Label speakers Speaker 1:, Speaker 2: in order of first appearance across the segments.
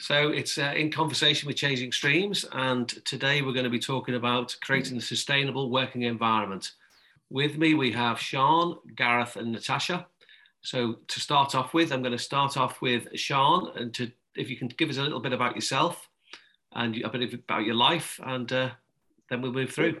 Speaker 1: So it's uh, in conversation with Changing Streams, and today we're going to be talking about creating a sustainable working environment. With me, we have Sian, Gareth, and Natasha. So to start off with, I'm going to start off with Sian, and to if you can give us a little bit about yourself and a bit about your life, and uh, then we'll move through.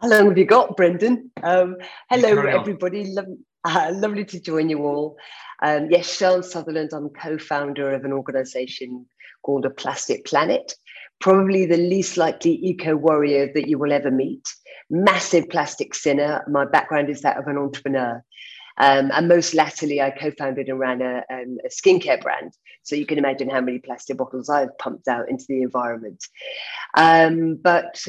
Speaker 2: How long have you got, Brendan? Um, hello, everybody. uh, lovely to join you all. Um, yes, Sian Sutherland. I'm co-founder of an organisation called A Plastic Planet. Probably the least likely eco warrior that you will ever meet. Massive plastic sinner. My background is that of an entrepreneur. Um, and most latterly, I co-founded and ran a, um, a, skincare brand. So you can imagine how many plastic bottles I've pumped out into the environment. Um, but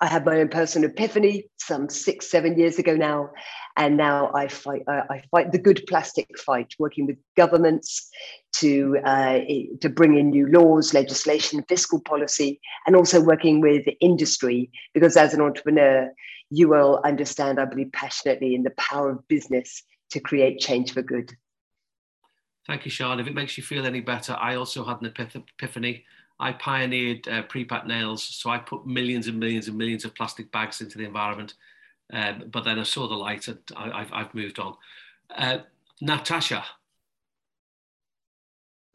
Speaker 2: I had my own personal epiphany some six, seven years ago now, and now I fight. Uh, I fight the good plastic fight, working with governments to uh, to bring in new laws, legislation, fiscal policy, and also working with industry. Because as an entrepreneur, you will understand, I believe, passionately in the power of business to create change for good.
Speaker 1: Thank you, Sian. If it makes you feel any better, I also had an epiphany I pioneered uh, pre-packed nails, so I put millions and millions and millions of plastic bags into the environment. Um, but then I saw the light and I, have I've moved on. Uh, Natasha.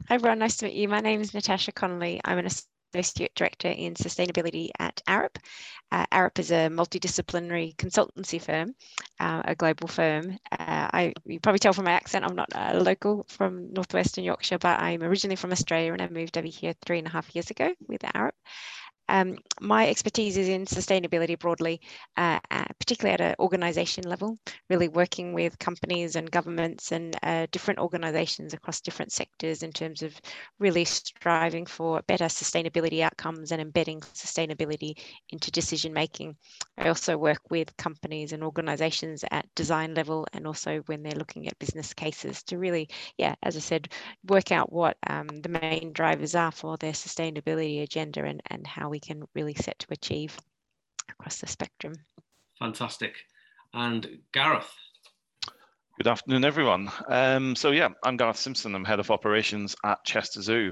Speaker 3: Hi everyone, nice to meet you. My name is Natasha Connolly. I'm an Associate Director in Sustainability at Arup. Uh, Arup is a multidisciplinary consultancy firm, uh, a global firm. Uh, I, you probably tell from my accent, I'm not a local from northwestern Yorkshire, but I'm originally from Australia and I moved over here three and a half years ago with Arup. Um, my expertise is in sustainability broadly, uh, uh, particularly at an organization level, really working with companies and governments and uh, different organizations across different sectors in terms of really striving for better sustainability outcomes and embedding sustainability into decision making. I also work with companies and organizations at design level and also when they're looking at business cases to really, yeah, as I said, work out what um, the main drivers are for their sustainability agenda and, and how we can really set to achieve across the spectrum.
Speaker 1: Fantastic. And Gareth.
Speaker 4: Good afternoon, everyone. Um, so yeah, I'm Gareth Simpson. I'm head of operations at Chester Zoo.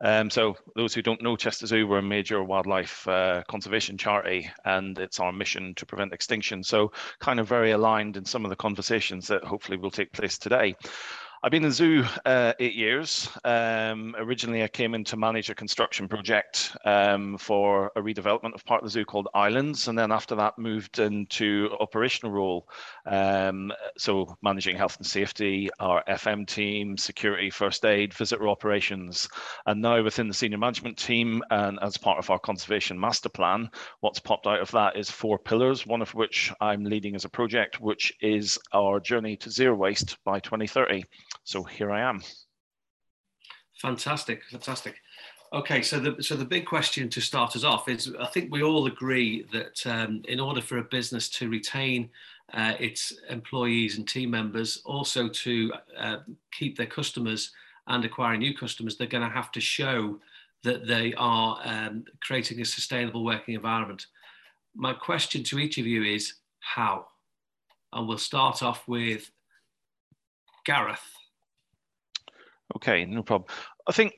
Speaker 4: Um, so those who don't know Chester Zoo, we're a major wildlife uh, conservation charity, and it's our mission to prevent extinction. So kind of very aligned in some of the conversations that hopefully will take place today. I've been in zoo uh, eight years. Um, originally, I came in to manage a construction project um, for a redevelopment of part of the zoo called Islands, and then after that, moved into operational role. Um, so managing health and safety, our FM team, security, first aid, visitor operations, and now within the senior management team and as part of our conservation master plan, what's popped out of that is four pillars. One of which I'm leading as a project, which is our journey to zero waste by 2030. So here I am.
Speaker 1: Fantastic, fantastic. Okay, so the so the big question to start us off is: I think we all agree that um, in order for a business to retain uh, its employees and team members, also to uh, keep their customers and acquire new customers, they're going to have to show that they are um, creating a sustainable working environment. My question to each of you is how, and we'll start off with Gareth.
Speaker 4: Okay, no problem. I think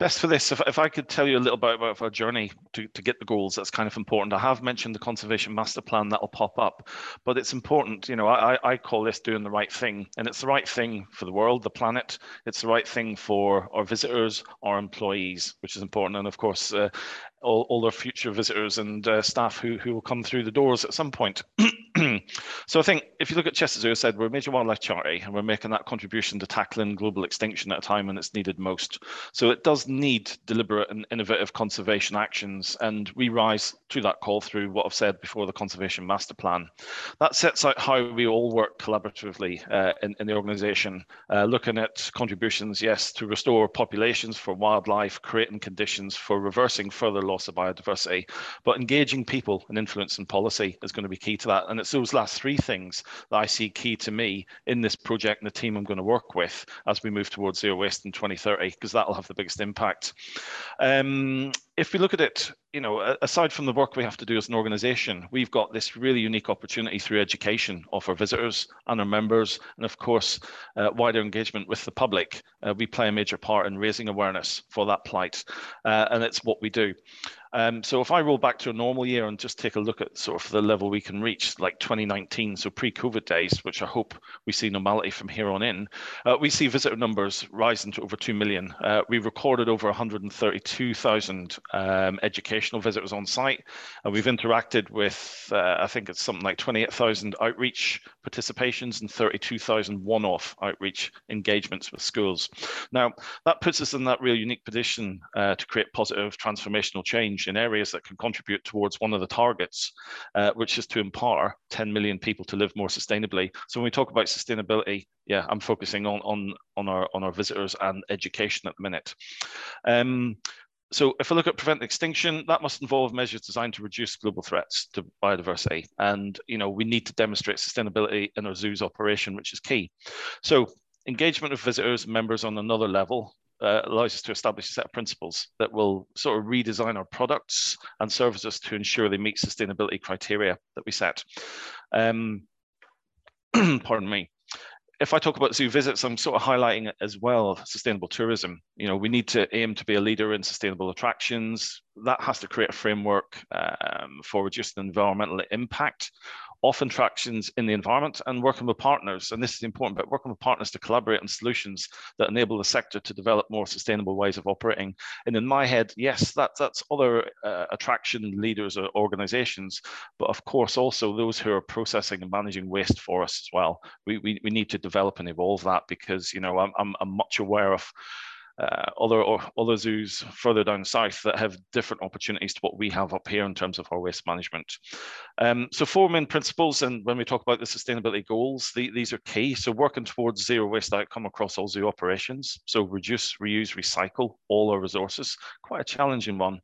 Speaker 4: best for this, if, if I could tell you a little bit about our journey to, to get the goals, that's kind of important. I have mentioned the conservation master plan that'll pop up, but it's important. You know, I, I call this doing the right thing, and it's the right thing for the world, the planet. It's the right thing for our visitors, our employees, which is important, and of course, uh, all, all our future visitors and uh, staff who, who will come through the doors at some point. so I think if you look at Chester Zoo, I said we're a major wildlife charity and we're making that contribution to tackling global extinction at a time when it's needed most. So it does need deliberate and innovative conservation actions, and we rise to that call through what I've said before the Conservation Master Plan. That sets out how we all work collaboratively uh, in, in, the organisation, uh, looking at contributions, yes, to restore populations for wildlife, creating conditions for reversing further loss of biodiversity. But engaging people and influence and policy is going to be key to that. And it's those last three things that I see key to me in this project and the team I'm going to work with as we move towards zero waste in 2030, because that'll have the biggest impact. Um, if we look at it, you know, aside from the work we have to do as an organization, we've got this really unique opportunity through education of our visitors and our members, and of course, uh, wider engagement with the public. Uh, we play a major part in raising awareness for that plight, uh, and it's what we do. Um, so if I roll back to a normal year and just take a look at sort of the level we can reach, like 2019, so pre-COVID days, which I hope we see normality from here on in, uh, we see visitor numbers rising to over 2 million. Uh, we recorded over 132,000 um, educational visitors on site, and we've interacted with, uh, I think it's something like 28,000 outreach participations and 32,000 one-off outreach engagements with schools. Now, that puts us in that real unique position uh, to create positive transformational change change in areas that can contribute towards one of the targets, uh, which is to empower 10 million people to live more sustainably. So when we talk about sustainability, yeah, I'm focusing on on on our on our visitors and education at the minute. Um, so if I look at prevent extinction, that must involve measures designed to reduce global threats to biodiversity. And you know, we need to demonstrate sustainability in our zoo's operation, which is key. So engagement of visitors and members on another level uh, allows us to establish a set of principles that will sort of redesign our products and services to ensure they meet sustainability criteria that we set. Um, pardon me. If I talk about zoo visits, I'm sort of highlighting as well sustainable tourism. You know, we need to aim to be a leader in sustainable attractions. That has to create a framework um, for reducing environmental impact often tractions in the environment and working with partners. And this is important, but working with partners to collaborate on solutions that enable the sector to develop more sustainable ways of operating. And in my head, yes, that, that's other uh, attraction leaders or organizations, but of course also those who are processing and managing waste for us as well. We, we, we need to develop and evolve that because, you know, I'm, I'm, I'm much aware of uh, other or other zoos further down south that have different opportunities to what we have up here in terms of our waste management. Um, so four main principles, and when we talk about the sustainability goals, the, these are key. So working towards zero waste outcome across all zoo operations. So reduce, reuse, recycle all our resources. Quite a challenging one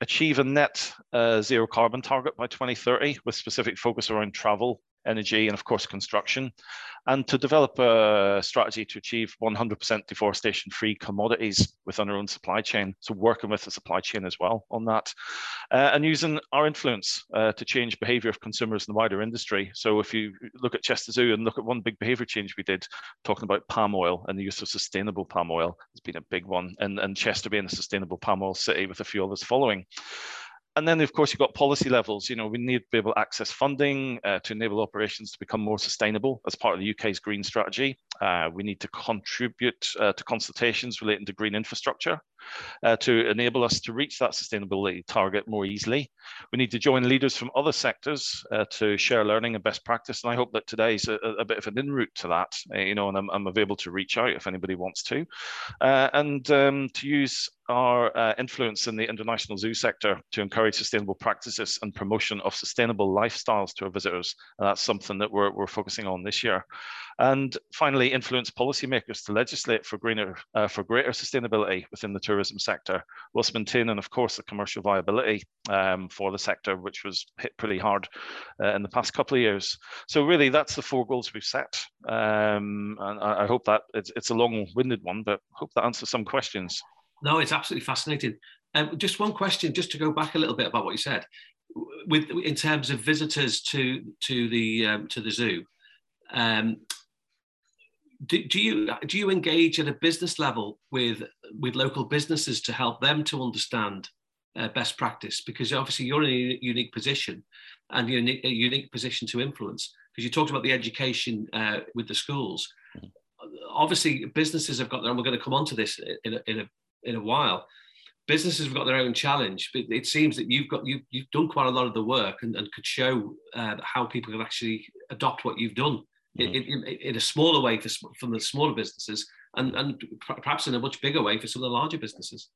Speaker 4: achieve a net uh, zero carbon target by 2030 with specific focus around travel energy, and of course construction, and to develop a strategy to achieve 100% deforestation-free commodities within our own supply chain. So working with the supply chain as well on that, uh, and using our influence uh, to change behaviour of consumers in the wider industry. So if you look at Chester Zoo and look at one big behaviour change we did, talking about palm oil and the use of sustainable palm oil has been a big one, and, and Chester being a sustainable palm oil city with a few others following and then of course you've got policy levels. You know, we need to be able to access funding uh, to enable operations to become more sustainable as part of the UK's green strategy. Uh, we need to contribute uh, to consultations relating to green infrastructure uh, to enable us to reach that sustainability target more easily. We need to join leaders from other sectors uh, to share learning and best practice. And I hope that today is a, a bit of an in route to that, uh, you know, and I'm, I'm available to reach out if anybody wants to. Uh, and um, to use our uh, influence in the international zoo sector to encourage sustainable practices and promotion of sustainable lifestyles to our visitors. And that's something that we're, we're focusing on this year. And finally, influence policymakers to legislate for greener, uh, for greater sustainability within the tourism sector, whilst maintaining, of course, the commercial viability um, for the sector, which was hit pretty hard uh, in the past couple of years. So really, that's the four goals we've set. Um, and I, I, hope that it's, it's a long-winded one, but hope that answers some questions.
Speaker 1: No, it's absolutely fascinating. Um, just one question, just to go back a little bit about what you said, with in terms of visitors to to the um, to the zoo. Um, do, do, you do you engage at a business level with with local businesses to help them to understand uh, best practice? Because obviously you're in a unique position, and you're in a unique position to influence. Because you talked about the education uh, with the schools. Obviously, businesses have got their. And we're going to come on to this in a, in a in a while. Businesses have got their own challenge, but it seems that you've got you've, you've done quite a lot of the work and, and could show uh, how people can actually adopt what you've done. In, in, in, a smaller way for from the smaller businesses and and perhaps in a much bigger way for some of the larger businesses.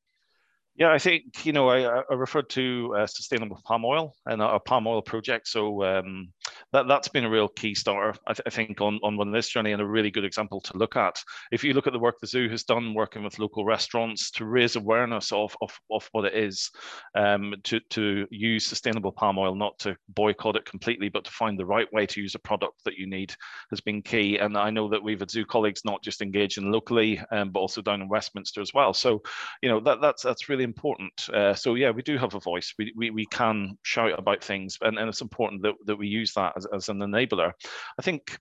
Speaker 4: Yeah, I think you know I, I referred to uh, sustainable palm oil and our palm oil project. So um, that that's been a real key starter, I, th- I, think, on, on on this journey and a really good example to look at. If you look at the work the zoo has done, working with local restaurants to raise awareness of of, of what it is, um, to to use sustainable palm oil, not to boycott it completely, but to find the right way to use a product that you need, has been key. And I know that we've had zoo colleagues not just engaging locally, um, but also down in Westminster as well. So, you know, that that's that's really important. Uh, so yeah, we do have a voice. We we, we can shout about things, and, and it's important that, that we use that as, as an enabler. I think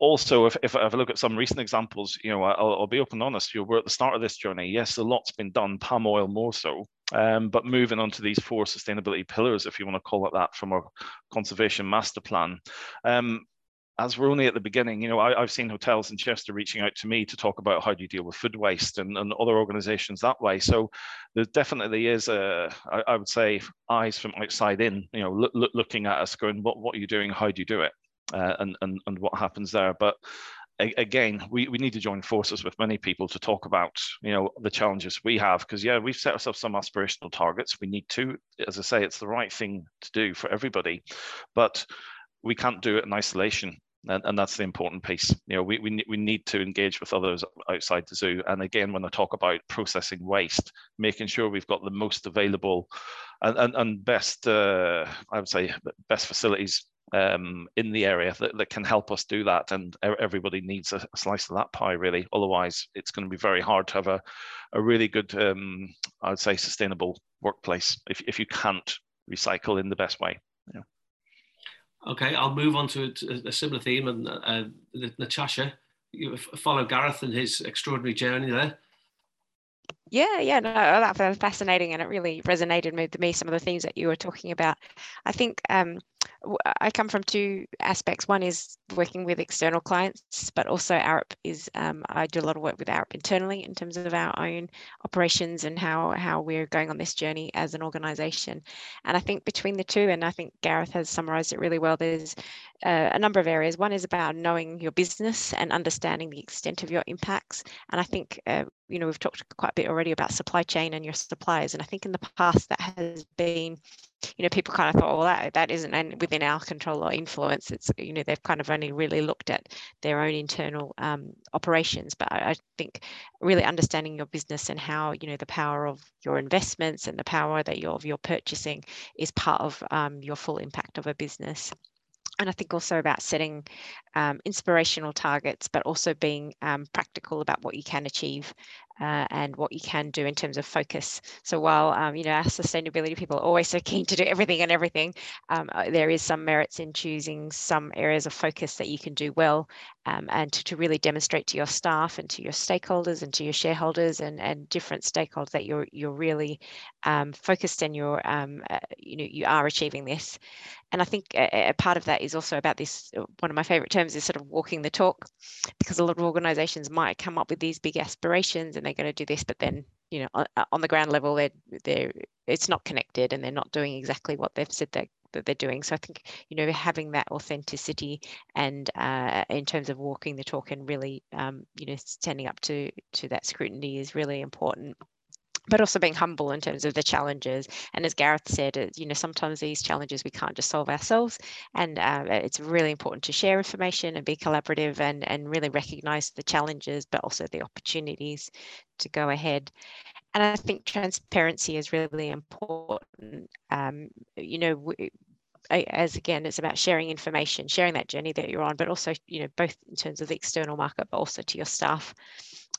Speaker 4: also, if, if, I look at some recent examples, you know, I'll, I'll, be open and honest, you know, we're at the start of this journey. Yes, a lot's been done, palm oil more so, um, but moving on to these four sustainability pillars, if you want to call it that, from our conservation master plan. Um, as we're only at the beginning, you know, I, have seen hotels in Chester reaching out to me to talk about how do you deal with food waste and, and other organizations that way. So there definitely is a, I, I would say, eyes from outside in, you know, look, look, looking at us going, what, what are you doing? How do you do it? Uh, and, and, and what happens there. But again, we, we need to join forces with many people to talk about, you know, the challenges we have. Because yeah, we've set ourselves some aspirational targets. We need to, as I say, it's the right thing to do for everybody, but we can't do it in isolation and, and that's the important piece. You know, we, we, we need to engage with others outside the zoo. And again, when I talk about processing waste, making sure we've got the most available and, and, and best, uh, I would say, best facilities um, in the area that, that can help us do that. And everybody needs a, slice of that pie, really. Otherwise, it's going to be very hard to have a, a really good, um, I would say, sustainable workplace if, if you can't recycle in the best way. Yeah.
Speaker 1: Okay, I'll move on to a, a similar theme. And uh, Natasha, you follow Gareth and his extraordinary journey there.
Speaker 3: Yeah, yeah, no, that was fascinating, and it really resonated with me. Some of the themes that you were talking about. I think um, I come from two aspects. One is working with external clients, but also Arup is um, I do a lot of work with Arup internally in terms of our own operations and how how we're going on this journey as an organisation. And I think between the two, and I think Gareth has summarised it really well. There's uh, a number of areas. One is about knowing your business and understanding the extent of your impacts. And I think uh, you know we've talked quite a bit already about supply chain and your suppliers. And I think in the past that has been you know, people kind of thought, well, that, that isn't within our control or influence. It's, you know, they've kind of only really looked at their own internal um, operations. But I, I, think really understanding your business and how, you know, the power of your investments and the power that you're, of your purchasing is part of um, your full impact of a business and I think also about setting um, inspirational targets, but also being um, practical about what you can achieve uh, and what you can do in terms of focus. So while um, you know our sustainability people are always so keen to do everything and everything, um, uh, there is some merits in choosing some areas of focus that you can do well, um, and to, to, really demonstrate to your staff and to your stakeholders and to your shareholders and, and different stakeholders that you're you're really um, focused and you're um, uh, you know you are achieving this. And I think a, a part of that is also about this. Uh, one of my favorite terms is sort of walking the talk, because a lot of organisations might come up with these big aspirations and they're going to do this, but then you know on, uh, on the ground level they're they're it's not connected and they're not doing exactly what they've said they that they're doing. So I think you know having that authenticity and uh, in terms of walking the talk and really um, you know standing up to to that scrutiny is really important but also being humble in terms of the challenges. And as Gareth said, you know, sometimes these challenges we can't just solve ourselves. And uh, it's really important to share information and be collaborative and, and really recognize the challenges, but also the opportunities to go ahead. And I think transparency is really important. Um, you know, we, as again, it's about sharing information, sharing that journey that you're on, but also, you know, both in terms of the external market, but also to your staff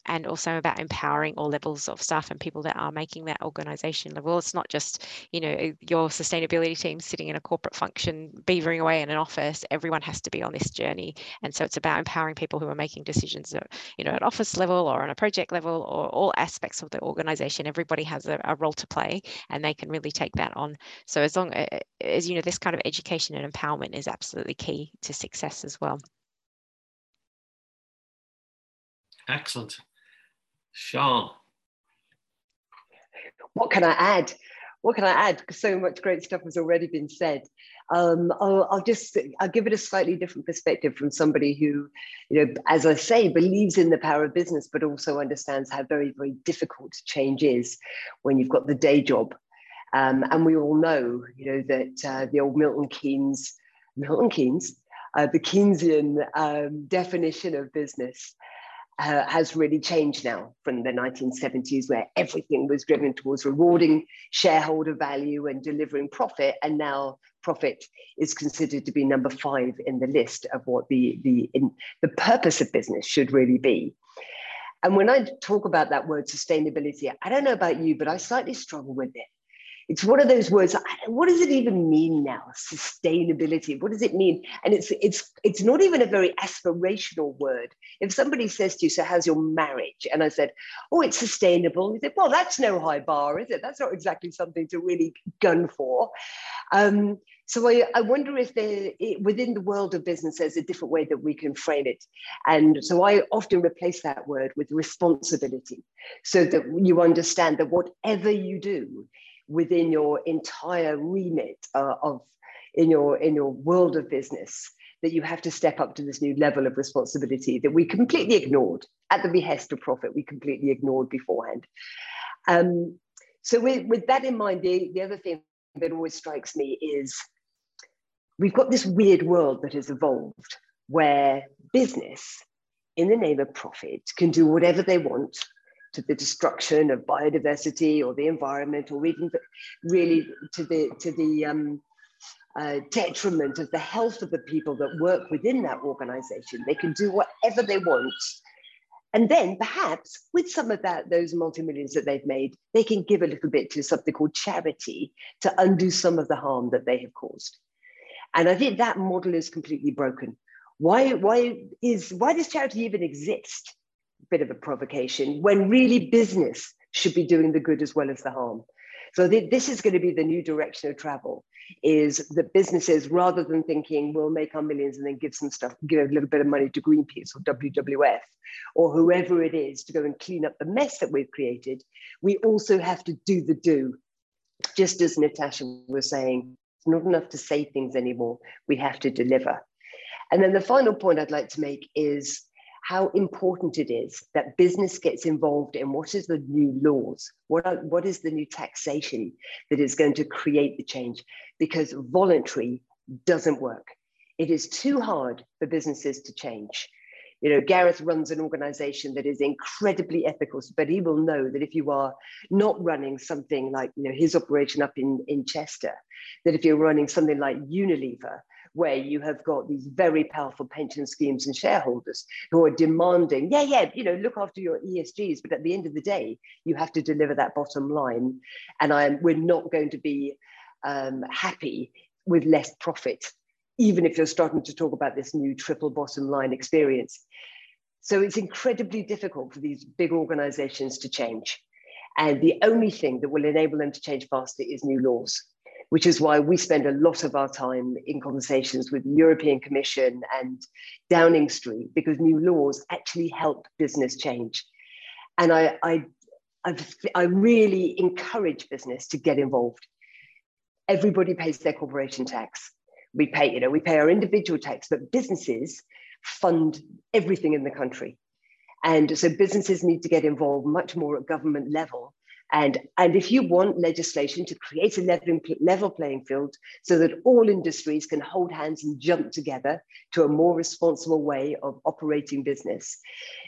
Speaker 3: and also about empowering all levels of staff and people that are making that organization level. It's not just, you know, eh, your sustainability team sitting in a corporate function, beavering away in an office. Everyone has to be on this journey. And so it's about empowering people who are making decisions, at, you know, at office level or on a project level or all aspects of the organization. Everybody has a, a role to play and they can really take that on. So as long eh, eh, as, you know, this kind of education and empowerment is absolutely key to success as well.
Speaker 1: Excellent. Sian.
Speaker 2: What can I add? What can I add? So much great stuff has already been said. Um, I'll, I'll, just I'll give it a slightly different perspective from somebody who, you know, as I say, believes in the power of business, but also understands how very very difficult change is when you've got the day job. Um, and we all know, you know, that uh, the old Milton Keynes, Milton Keynes uh, the Keynesian um, definition of business uh, has really changed now from the 1970s, where everything was driven towards rewarding shareholder value and delivering profit. And now profit is considered to be number five in the list of what the, the, in, the purpose of business should really be. And when I talk about that word sustainability, I don't know about you, but I slightly struggle with it it's one of those words what does it even mean now sustainability? What does it mean? And it's it's it's not even a very aspirational word. If somebody says to you so how's your marriage? and i said oh it's sustainable. You said well that's no high bar is it? That's not exactly something to really gun for. Um, so I, I, wonder if there, within the world of business, there's a different way that we can frame it. And so I often replace that word with responsibility so that you understand that whatever you do, within your entire remit uh, of in your in your world of business that you have to step up to this new level of responsibility that we completely ignored. At the behest of profit we completely ignored beforehand. Um, so with, with that in mind the, the other thing that always strikes me is we've got this weird world that has evolved where business in the name of profit can do whatever they want to the destruction of biodiversity or the environment, or even really to the to the um, uh, detriment of the health of the people that work within that organization. They can do whatever they want. And then perhaps with some of that, those multi-millions that they've made, they can give a little bit to something called charity to undo some of the harm that they have caused. And I think that model is completely broken. Why, why, is, why does charity even exist? Bit of a provocation when really business should be doing the good as well as the harm. So th- this is going to be the new direction of travel is that businesses, rather than thinking we'll make our millions and then give some stuff, give a little bit of money to Greenpeace or WWF or whoever it is to go and clean up the mess that we've created, we also have to do the do. Just as Natasha was saying, it's not enough to say things anymore. We have to deliver. And then the final point I'd like to make is how important it is that business gets involved in what is the new laws, what, are, what is the new taxation that is going to create the change, because voluntary doesn't work. It is too hard for businesses to change. You know, Gareth runs an organization that is incredibly ethical, but he will know that if you are not running something like you know his operation up in, in Chester, that if you're running something like Unilever, where you have got these very powerful pension schemes and shareholders who are demanding, yeah, yeah, you know, look after your ESGs, but at the end of the day, you have to deliver that bottom line. And I'm, we're not going to be um, happy with less profit, even if you're starting to talk about this new triple bottom line experience. So it's incredibly difficult for these big organizations to change. And the only thing that will enable them to change faster is new laws which is why we spend a lot of our time in conversations with the European Commission and Downing Street, because new laws actually help business change. And I, I, I've, I really encourage business to get involved. Everybody pays their corporation tax. We pay, you know, we pay our individual tax, but businesses fund everything in the country. And so businesses need to get involved much more at government level and, and if you want legislation to create a level, level playing field so that all industries can hold hands and jump together to a more responsible way of operating business,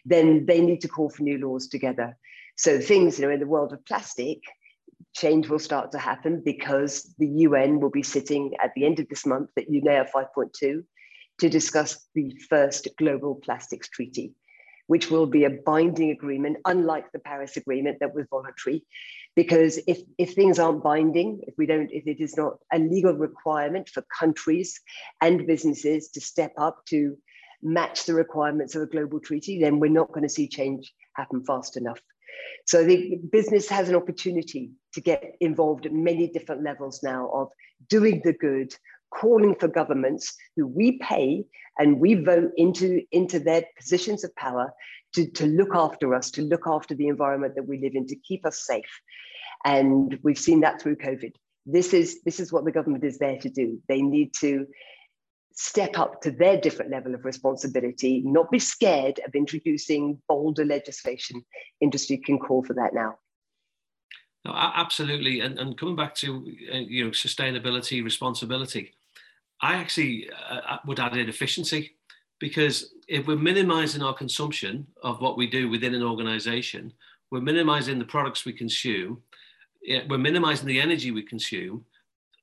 Speaker 2: then they need to call for new laws together. So things, you know, in the world of plastic, change will start to happen because the UN will be sitting at the end of this month at UNEA 5.2 to discuss the first global plastics treaty which will be a binding agreement, unlike the Paris Agreement that was voluntary. Because if, if things aren't binding, if we don't, if it is not a legal requirement for countries and businesses to step up to match the requirements of a global treaty, then we're not going to see change happen fast enough. So the business has an opportunity to get involved at many different levels now of doing the good, calling for governments who we pay and we vote into, into their positions of power to, to look after us, to look after the environment that we live in, to keep us safe. And we've seen that through COVID. This is, this is what the government is there to do. They need to step up to their different level of responsibility, not be scared of introducing bolder legislation. Industry can call for that now.
Speaker 1: No, absolutely. And, and coming back to uh, you know sustainability, responsibility, I actually uh, would add in efficiency because if we're minimizing our consumption of what we do within an organization, we're minimizing the products we consume, we're minimizing the energy we consume.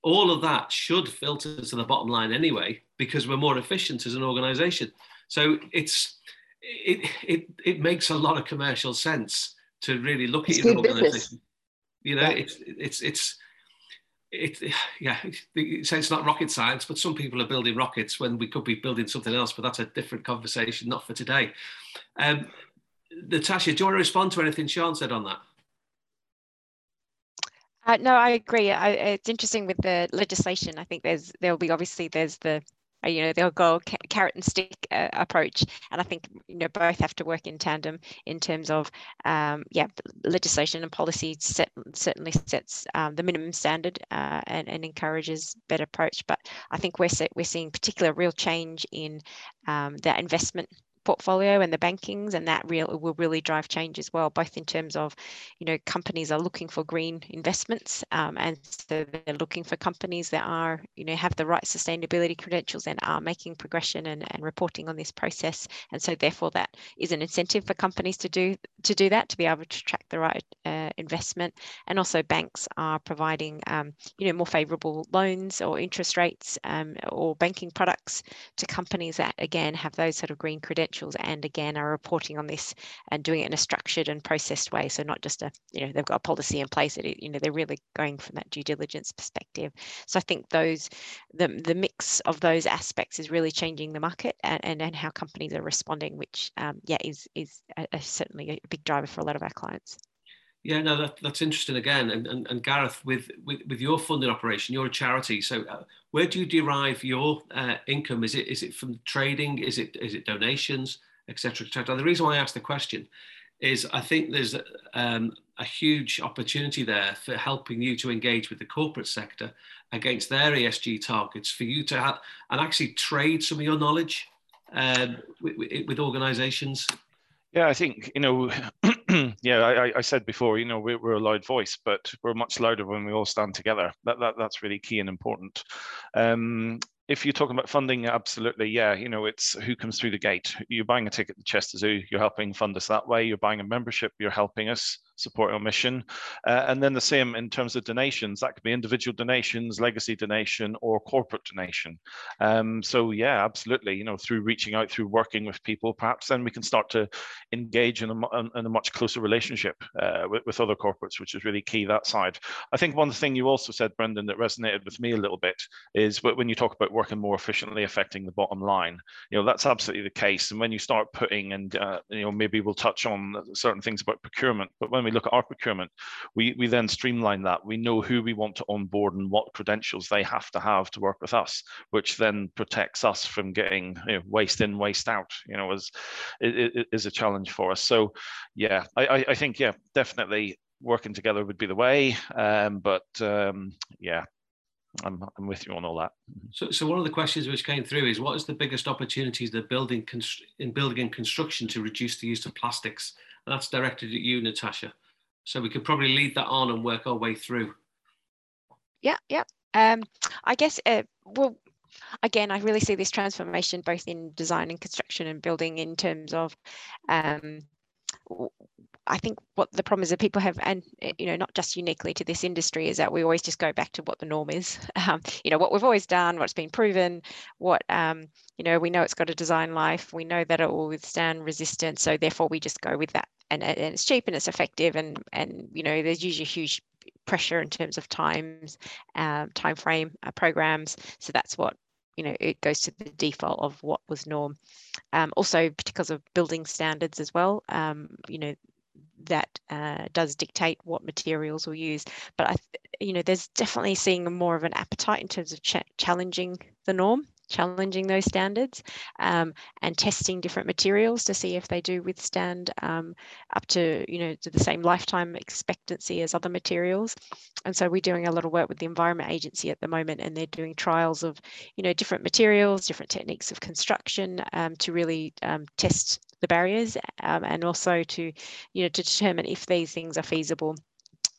Speaker 1: All of that should filter to the bottom line anyway, because we're more efficient as an organization. So it's it it it makes a lot of commercial sense to really look it's at your organization. Business. You know, yeah. it's it's it's it, yeah, so it's not rocket science, but some people are building rockets when we could be building something else, but that's a different conversation, not for today. Um, Natasha, do you want to respond to anything Sian said on that?
Speaker 3: Uh, no, I agree. I, it's interesting with the legislation. I think there's there will be obviously there's the you know they'll go carrot and stick uh, approach and i think you know both have to work in tandem in terms of um, yeah legislation and policy set, certainly sets um, the minimum standard uh, and, and encourages better approach. But i think we're we're seeing particular real change in um, that investment portfolio and the bankings and that real will really drive change as well both in terms of you know companies are looking for green investments um, and so they're looking for companies that are you know have the right sustainability credentials and are making progression and, and reporting on this process. And so therefore that is an incentive for companies to do to do that to be able to track the right uh, investment and also banks are providing um, you know more favorable loans or interest rates um, or banking products to companies that again have those sort of green credentials and again are reporting on this and doing it in a structured and processed way. So not just a, you know, they've got a policy in place that, it, you know, they're really going from that due diligence perspective. So I think those, the, the mix of those aspects is really changing the market and, and, and how companies are responding, which um, yeah, is, is a, a certainly a big driver for a lot of our clients.
Speaker 1: Yeah, no, that, that's interesting again. And, and, and Gareth, with, with, with your funding operation, you're a charity. So, uh, where do you derive your uh, income? Is it is it from trading? Is it is it donations, etc. etc. The reason why I ask the question is I think there's um, a huge opportunity there for helping you to engage with the corporate sector against their ESG targets, for you to have and actually trade some of your knowledge um, with, with organisations.
Speaker 4: Yeah, I think you know yeah, I, I, said before, you know, we're, we're, a loud voice, but we're much louder when we all stand together. That, that that's really key and important. Um, if you're talking about funding, absolutely, yeah. You know, it's who comes through the gate. You're buying a ticket to Chester Zoo, you're helping fund us that way. You're buying a membership, you're helping us support our mission. Uh, and then the same in terms of donations, that could be individual donations, legacy donation, or corporate donation. Um, so yeah, absolutely. You know, through reaching out, through working with people, perhaps then we can start to engage in a, in a much closer relationship uh, with, with other corporates, which is really key that side. I think one thing you also said, Brendan, that resonated with me a little bit is when you talk about working more efficiently, affecting the bottom line. You know, that's absolutely the case. And when you start putting, and uh, you know, maybe we'll touch on certain things about procurement, but when we we look at our procurement, we, we then streamline that. We know who we want to onboard and what credentials they have to have to work with us, which then protects us from getting you know, waste in, waste out, you know, is, is a challenge for us. So yeah, I, I think, yeah, definitely working together would be the way. Um, but um, yeah, I'm, I'm with you on all that.
Speaker 1: So, so one of the questions which came through is what is the biggest opportunities that building in building and construction to reduce the use of plastics? And that's directed at you, Natasha. So we could probably lead that on and work our way through.
Speaker 3: Yeah, yeah. Um, I guess, uh, well, again, I really see this transformation both in design and construction and building in terms of um, I think what the problem is that people have, and eh, you know, not just uniquely to this industry, is that we always just go back to what the norm is. Um, you know, what we've always done, what's been proven, what um, you know, we know it's got a design life, we know that it will withstand resistance, so therefore we just go with that, and, and it's cheap and it's effective, and and you know, there's usually huge pressure in terms of times, um, time frame uh, programs. So that's what you know it goes to the default of what was norm um, also because of building standards as well um, you know that uh, does dictate what materials we'll use. But I, you know, there's definitely seeing more of an appetite in terms of ch challenging the norm, challenging those standards, um, and testing different materials to see if they do withstand um, up to you know to the same lifetime expectancy as other materials. And so we're doing a lot of work with the Environment Agency at the moment, and they're doing trials of you know different materials, different techniques of construction um, to really um, test the barriers um, and also to, you know, to determine if these things are feasible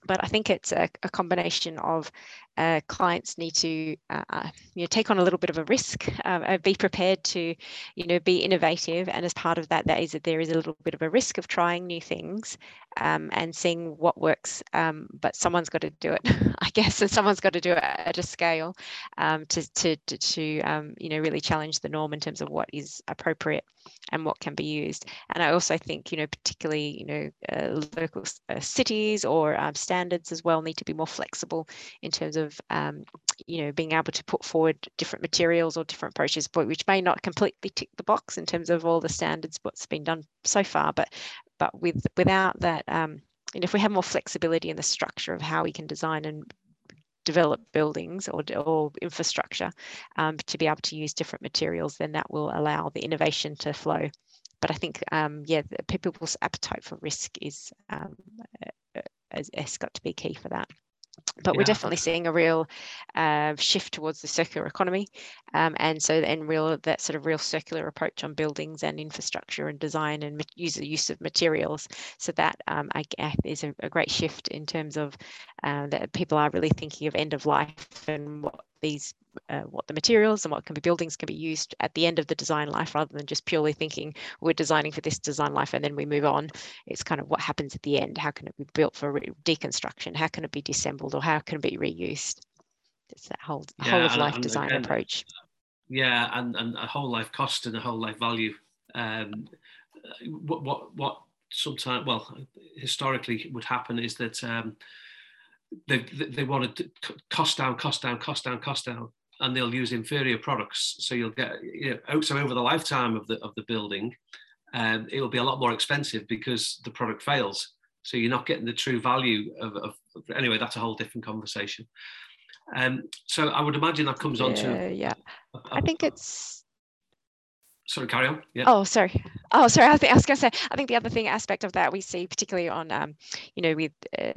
Speaker 3: but I think it's a, a combination of uh, clients need to uh, uh, you know take on a little bit of a risk, um, uh, be prepared to you know be innovative, and as part of that, that is that there is a little bit of a risk of trying new things um, and seeing what works. Um, but someone's got to do it, I guess, and someone's got to do it at a scale um, to to to, to um, you know really challenge the norm in terms of what is appropriate and what can be used. And I also think you know particularly you know uh, local uh, cities or um, standards as well need to be more flexible in terms of um, you know being able to put forward different materials or different approaches which may not completely tick the box in terms of all the standards what's been done so far but but with without that um, and if we have more flexibility in the structure of how we can design and develop buildings or, or infrastructure um, to be able to use different materials then that will allow the innovation to flow. But I think um, yeah people's appetite for risk is um, has got to be key for that but yeah. we're definitely seeing a real uh, shift towards the circular economy um, and so and real that sort of real circular approach on buildings and infrastructure and design and use the use of materials so that um, I guess is a, a, great shift in terms of uh, that people are really thinking of end of life and what these uh, what the materials and what can be buildings can be used at the end of the design life rather than just purely thinking we're designing for this design life and then we move on. It's kind of what happens at the end. How can it be built for deconstruction? How can it be disassembled or how can it be reused? It's that whole yeah, whole of life and, design approach.
Speaker 1: yeah and, and a whole life cost and a whole life value. Um, what what what sometimes well historically would happen is that um, they they want to cost down, cost down, cost down, cost down, and they'll use inferior products. So you'll get you know, so over the lifetime of the of the building, um, it will be a lot more expensive because the product fails. So you're not getting the true value of, of anyway. That's a whole different conversation. Um, so I would imagine that comes on to
Speaker 3: yeah. A, a, I think it's
Speaker 1: sorry, carry on.
Speaker 3: Yeah. Oh, sorry. Oh, sorry. I, think, I was going to say. I think the other thing aspect of that we see, particularly on, um, you know, with uh,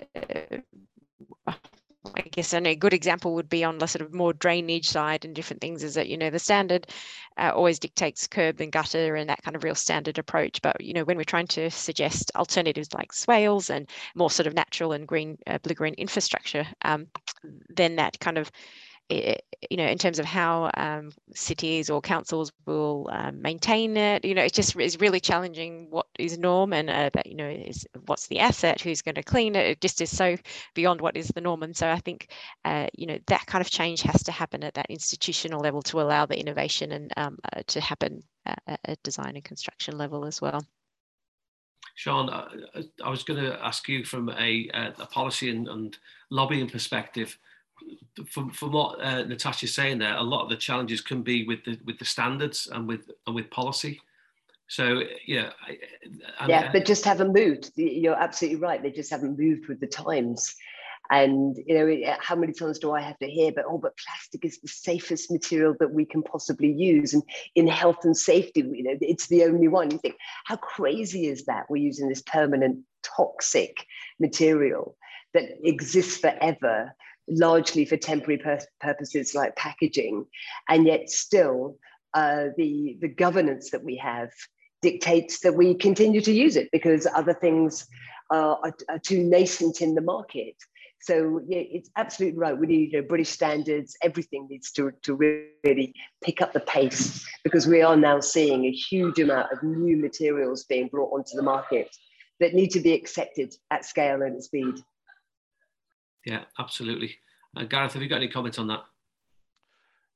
Speaker 3: I guess and a good example would be on the sort of more drainage side and different things is that you know the standard uh, always dictates curb and gutter and that kind of real standard approach. But you know when we're trying to suggest alternatives like swales and more sort of natural and green uh, blue green infrastructure um, then that kind of you know, in terms of how um, cities or councils will um, maintain it, you know, it just is really challenging what is norm and uh, that, you know, is what's the asset, who's going to clean it. It just is so beyond what is the norm. And so I think, uh, you know, that kind of change has to happen at that institutional level to allow the innovation and um, uh, to happen at, at design and construction level as well.
Speaker 1: Sian, I, I was going to ask you from a, a policy and, and lobbying perspective from, from what uh, Natasha's saying there, a lot of the challenges can be with the with the standards and with and with policy. So yeah,
Speaker 2: yeah, but just haven't moved. You're absolutely right. They just haven't moved with the times. And you know, how many times do I have to hear? But oh, but plastic is the safest material that we can possibly use, and in health and safety, you know, it's the only one. You think, how crazy is that? We're using this permanent toxic material that exists forever largely for temporary pur- purposes like packaging, and yet still uh, the the governance that we have dictates that we continue to use it because other things are, are, too nascent in the market. So yeah, it's absolutely right. We need you know, British standards. Everything needs to, to really pick up the pace because we are now seeing a huge amount of new materials being brought onto the market that need to be accepted at scale and at speed.
Speaker 1: Yeah, absolutely. Uh, Gareth, have you got any comments on that?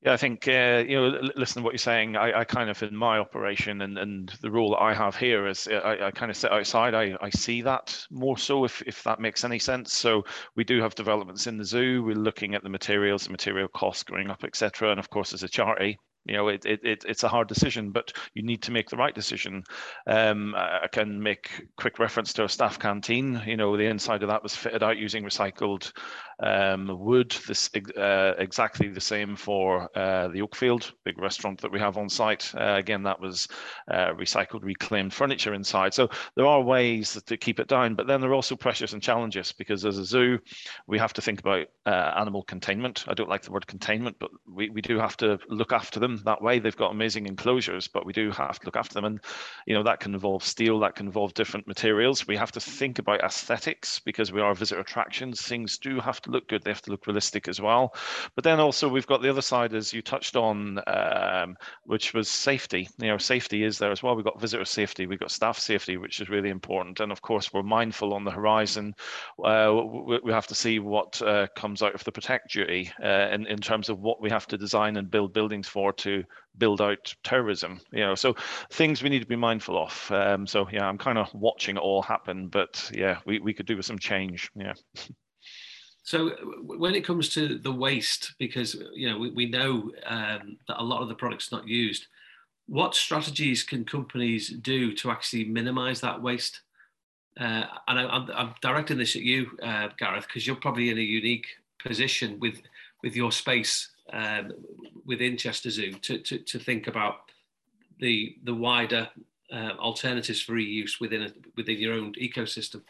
Speaker 4: Yeah, I think uh, you know. Listen to what you're saying. I, I, kind of in my operation and, and the role that I have here is uh, I, I kind of sit outside. I, I see that more so if if that makes any sense. So we do have developments in the zoo. We're looking at the materials, the material costs going up, etc. And of course, as a charity, you know, it, it, it, it's a hard decision, but you need to make the right decision. Um, I can make quick reference to a staff canteen. You know, the inside of that was fitted out using recycled um, wood. This uh, exactly the same for uh, the Oakfield big restaurant that we have on site. Uh, again, that was uh, recycled, reclaimed furniture inside. So there are ways to keep it down, but then there are also pressures and challenges because as a zoo, we have to think about uh, animal containment. I don't like the word containment, but we, we do have to look after them that way. They've got amazing enclosures, but we do have to look after them. And, you know, that can involve steel, that can involve different materials. We have to think about aesthetics because we are visitor attractions. Things do have to look good. They have to look realistic as well. But then also we've got the other side, as you touched on, um, which was safety. You know, safety is there as well. We've got visitor safety, we've got staff safety, which is really important. And of course, we're mindful on the horizon. Uh, we, we, have to see what uh, comes out of the protect duty uh, in, in terms of what we have to design and build buildings for to build out terrorism you know so things we need to be mindful of. Um, so yeah i'm kind of watching it all happen but yeah we, we could do with some change yeah.
Speaker 1: So when it comes to the waste because you know we, we know um, that a lot of the products not used what strategies can companies do to actually minimize that waste? Uh, and I, am directing this at you, uh, Gareth, because you're probably in a unique position with with your space um, within Chester Zoo to, to, to, think about the the wider uh, alternatives for reuse within a, within your own ecosystem.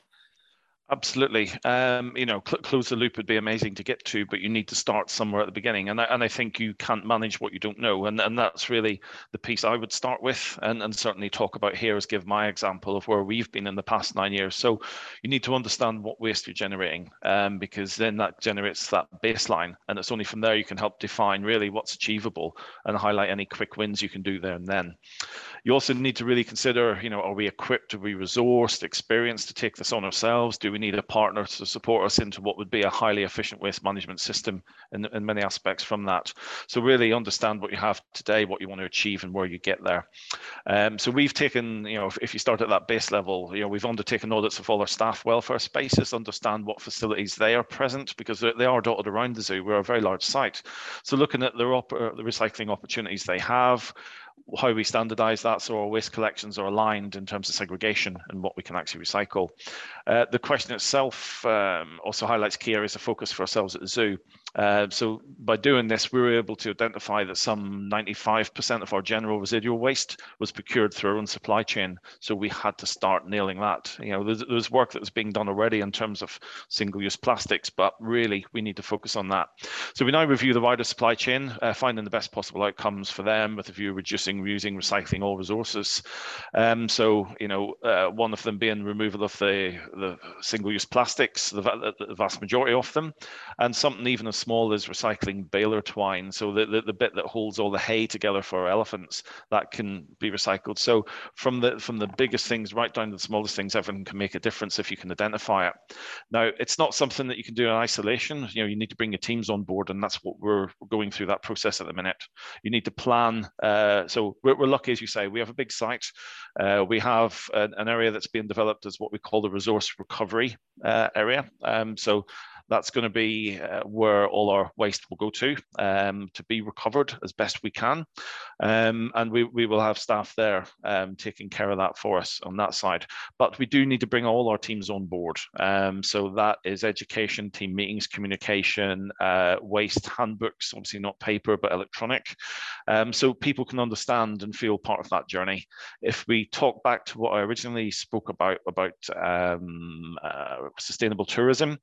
Speaker 4: Absolutely. Um, you know, cl- close the loop would be amazing to get to, but you need to start somewhere at the beginning. And I, and I think you can't manage what you don't know. And, and that's really the piece I would start with and, and certainly talk about here is give my example of where we've been in the past nine years. So you need to understand what waste you're generating um, because then that generates that baseline. And it's only from there you can help define really what's achievable and highlight any quick wins you can do there and then. You also need to really consider, you know, are we equipped, are we resourced, experienced to take this on ourselves? Do we need a partner to support us into what would be a highly efficient waste management system in, in many aspects from that? So really understand what you have today, what you want to achieve and where you get there. Um, so we've taken, you know, if, if you start at that base level, you know, we've undertaken audits of all our staff welfare spaces, understand what facilities they are present because they are dotted around the zoo. We're a very large site. So looking at the, the recycling opportunities they have, how we standardize that so our waste collections are aligned in terms of segregation and what we can actually recycle. Uh, the question itself um, also highlights key areas of focus for ourselves at the zoo. Uh, so by doing this, we were able to identify that some 95% of our general residual waste was procured through our own supply chain. So we had to start nailing that. You know, there's, there's work that was being done already in terms of single-use plastics, but really we need to focus on that. So we now review the wider supply chain, uh, finding the best possible outcomes for them with a view of reducing, reusing, recycling all resources. Um, so, you know, uh, one of them being removal of the, the single-use plastics, the, the, vast majority of them, and something even as small as recycling baler twine. So the, the, the, bit that holds all the hay together for elephants, that can be recycled. So from the from the biggest things right down to the smallest things, everything can make a difference if you can identify it. Now, it's not something that you can do in isolation. You know, you need to bring your teams on board, and that's what we're going through that process at the minute. You need to plan. Uh, so we're, we're, lucky, as you say, we have a big site. Uh, we have an, an, area that's being developed as what we call the resource recovery uh, area. Um, so that's going to be uh, where all our waste will go to um, to be recovered as best we can. Um, and we, we will have staff there um, taking care of that for us on that side. But we do need to bring all our teams on board. Um, so that is education, team meetings, communication, uh, waste handbooks, obviously not paper, but electronic. Um, so people can understand and feel part of that journey. If we talk back to what I originally spoke about, about um, uh, sustainable tourism,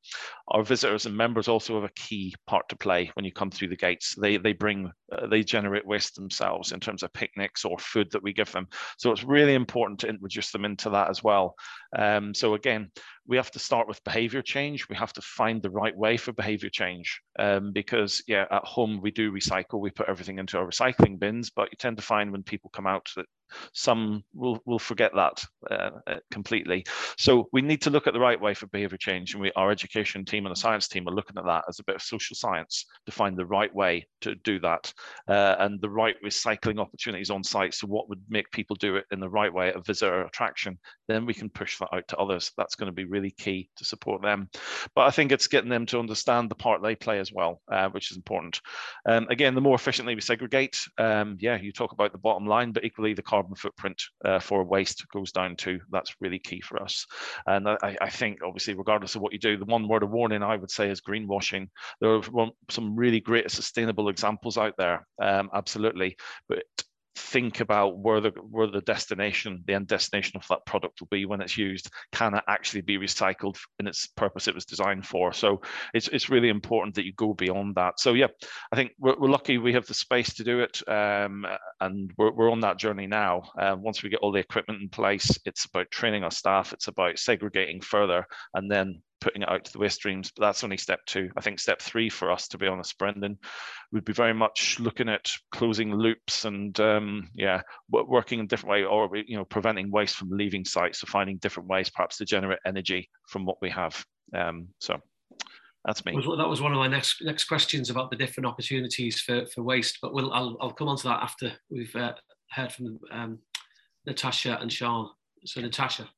Speaker 4: our visitors and members also have a key part to play when you come through the gates. They they bring uh, they generate waste themselves in terms of picnics or food that we give them. So it's really important to introduce them into that as well. Um, so again, we have to start with behavior change. We have to find the right way for behavior change um, because, yeah, at home we do recycle. We put everything into our recycling bins, but you tend to find when people come out that some will, will forget that uh, uh, completely. So we need to look at the right way for behavior change. And we, our education team and the science team are looking at that as a bit of social science to find the right way to do that uh, and the right recycling opportunities on site. So what would make people do it in the right way at visitor attraction? Then we can push that out to others. That's going to be really key to support them. But I think it's getting them to understand the part they play as well, uh, which is important. Um, again, the more efficiently we segregate, um, yeah, you talk about the bottom line, but equally the carbon footprint uh, for waste goes down too. That's really key for us. And I, I, think, obviously, regardless of what you do, the one word of warning I would say is greenwashing. There are some really great sustainable examples out there, um, absolutely. But think about where the where the destination, the end destination of that product will be when it's used. Can it actually be recycled in its purpose it was designed for? So it's it's really important that you go beyond that. So yeah, I think we're, we're lucky we have the space to do it, um, and we're, we're on that journey now. Uh, once we get all the equipment in place, it's about training our staff. It's about segregating further, and then putting it out to the waste streams. But that's only step two. I think step three for us, to be honest, Brendan, would be very much looking at closing loops and um, yeah, working in a different way, or you know, preventing waste from leaving sites. So finding different ways, perhaps, to generate energy from what we have. Um, so that's me.
Speaker 1: That was one of my next next questions about the different opportunities for, for waste. But we'll I'll, I'll come on to that after we've uh, heard from um, Natasha and Sian. So Natasha.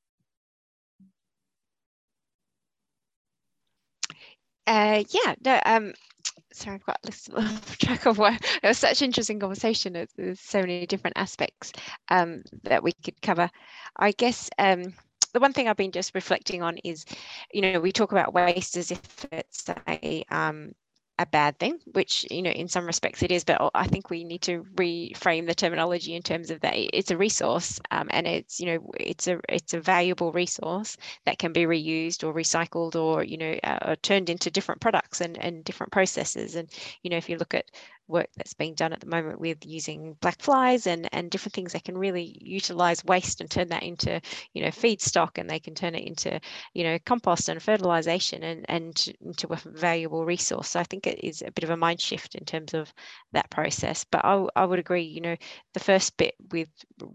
Speaker 3: Uh, yeah, no, um, sorry, I've got lost track of what it was such an interesting conversation. There's so many different aspects um, that we could cover. I guess um, the one thing I've been just reflecting on is, you know, we talk about waste as if it's a um, a bad thing, which you know in some respects it is. But I think we need to reframe the terminology in terms of that it's a resource, um, and it's you know it's a it's a valuable resource that can be reused or recycled or you know uh, turned into different products and and different processes. And you know if you look at work that's being done at the moment with using black flies and and different things that can really utilize waste and turn that into you know feedstock and they can turn it into you know compost and fertilization and and into a valuable resource. So i think it is a bit of a mind shift in terms of that process. But i, I would agree you know the first bit with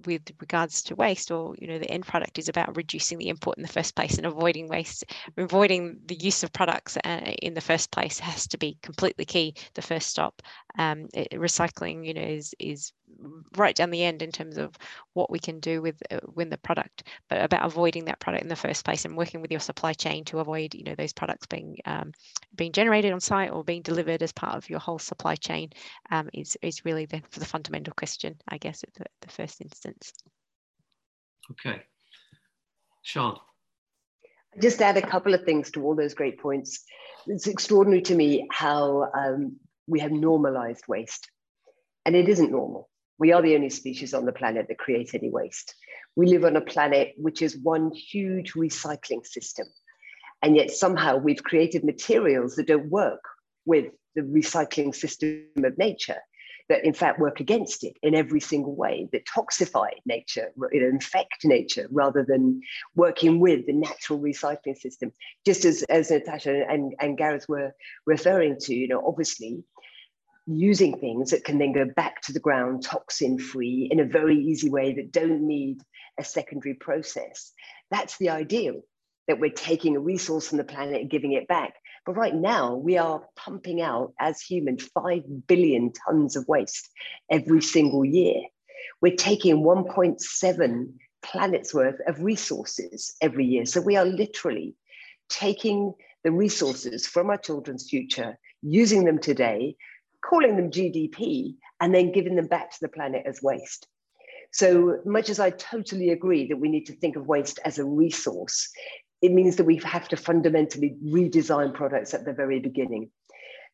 Speaker 3: with regards to waste or you know the end product is about reducing the input in the first place and avoiding waste avoiding the use of products uh, in the first place has to be completely key the first stop it, recycling, you know, is is right down the end in terms of what we can do with uh, with the product, but about avoiding that product in the first place and working with your supply chain to avoid, you know, those products being um, being generated on site or being delivered as part of your whole supply chain um, is is really the the fundamental question, I guess, at the, the first instance.
Speaker 1: Okay, Sian.
Speaker 2: Just add a couple of things to all those great points. It's extraordinary to me how um, we have normalized waste. And it isn't normal. We are the only species on the planet that creates any waste. We live on a planet which is one huge recycling system. And yet somehow we've created materials that don't work with the recycling system of nature, that in fact work against it in every single way, that toxify nature, you know, infect nature, rather than working with the natural recycling system. Just as, as Natasha and, and Gareth were referring to, you know, obviously using things that can then go back to the ground toxin free in a very easy way that don't need a secondary process. That's the ideal that we're taking a resource from the planet and giving it back. But right now, we are pumping out as humans 5 billion tons of waste every single year. We're taking 1.7 planets worth of resources every year. So we are literally taking the resources from our children's future, using them today, calling them GDP and then giving them back to the planet as waste. So much as I totally agree that we need to think of waste as a resource, it means that we have to fundamentally redesign products at the very beginning.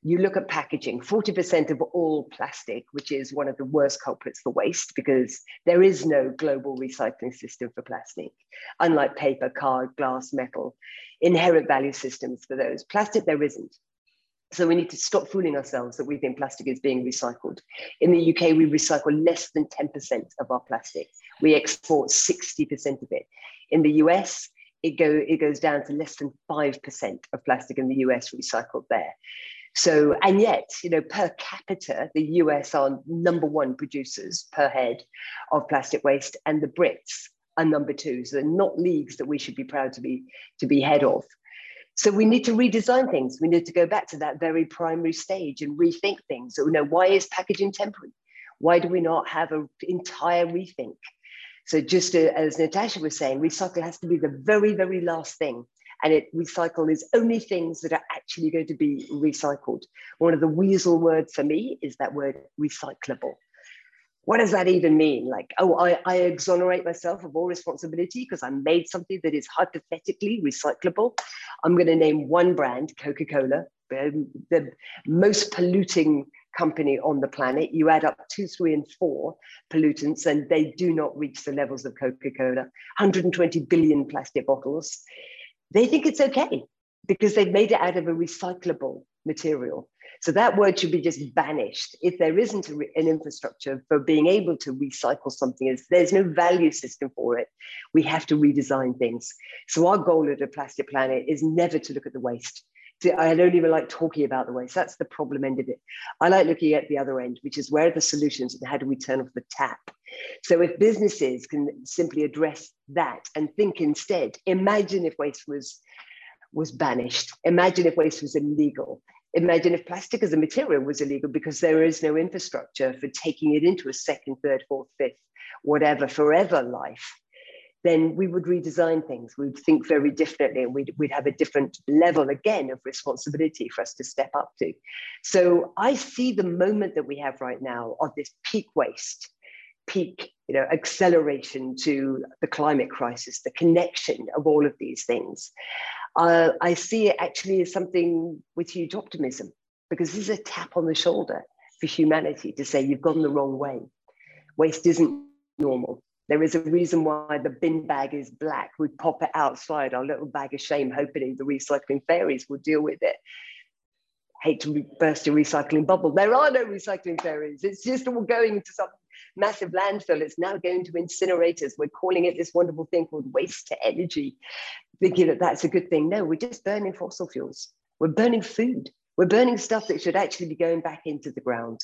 Speaker 2: You look at packaging, 40% of all plastic, which is one of the worst culprits for waste because there is no global recycling system for plastic. Unlike paper, card, glass, metal, inherent value systems for those. Plastic, there isn't. So we need to stop fooling ourselves that we think plastic is being recycled. In the UK, we recycle less than 10% of our plastic. We export 60% of it. In the US, it, go, it goes down to less than 5% of plastic in the US recycled there. So, and yet, you know, per capita, the US are number one producers per head of plastic waste, and the Brits are number two. So they're not leagues that we should be proud to be to be head of. So we need to redesign things. We need to go back to that very primary stage and rethink things. So, you know, why is packaging temporary? Why do we not have an entire rethink? So just uh, as Natasha was saying, recycle has to be the very, very last thing. And it recycle is only things that are actually going to be recycled. One of the weasel words for me is that word recyclable what does that even mean? Like, oh, I, I exonerate myself of all responsibility because I made something that is hypothetically recyclable. I'm going to name one brand, Coca Cola, the most polluting company on the planet. You add up two, three, and four pollutants, and they do not reach the levels of Coca Cola 120 billion plastic bottles. They think it's okay because they've made it out of a recyclable material. So that word should be just banished. If there isn't a, an infrastructure for being able to recycle something, if there's no value system for it, we have to redesign things. So our goal at a plastic planet is never to look at the waste. I don't even like talking about the waste. That's the problem end of it. I like looking at the other end, which is where are the solutions and how do we turn off the tap? So if businesses can simply address that and think instead, imagine if waste was was banished. Imagine if waste was illegal. Imagine if plastic as a material was illegal because there is no infrastructure for taking it into a second, third, fourth, fifth, whatever, forever life. Then we would redesign things. We'd think very differently and we'd, we'd have a different level again of responsibility for us to step up to. So I see the moment that we have right now of this peak waste, peak you know, acceleration to the climate crisis, the connection of all of these things uh, I see it actually as something with huge optimism because this is a tap on the shoulder for humanity to say you've gone the wrong way. Waste isn't normal. There is a reason why the bin bag is black. We pop it outside, our little bag of shame, hoping the recycling fairies will deal with it. Hate to burst your recycling bubble. There are no recycling fairies. It's just all going into some massive landfill. It's now going to incinerators. We're calling it this wonderful thing called waste to energy thinking that that's a good thing. No, we're just burning fossil fuels. We're burning food. We're burning stuff that should actually be going back into the ground.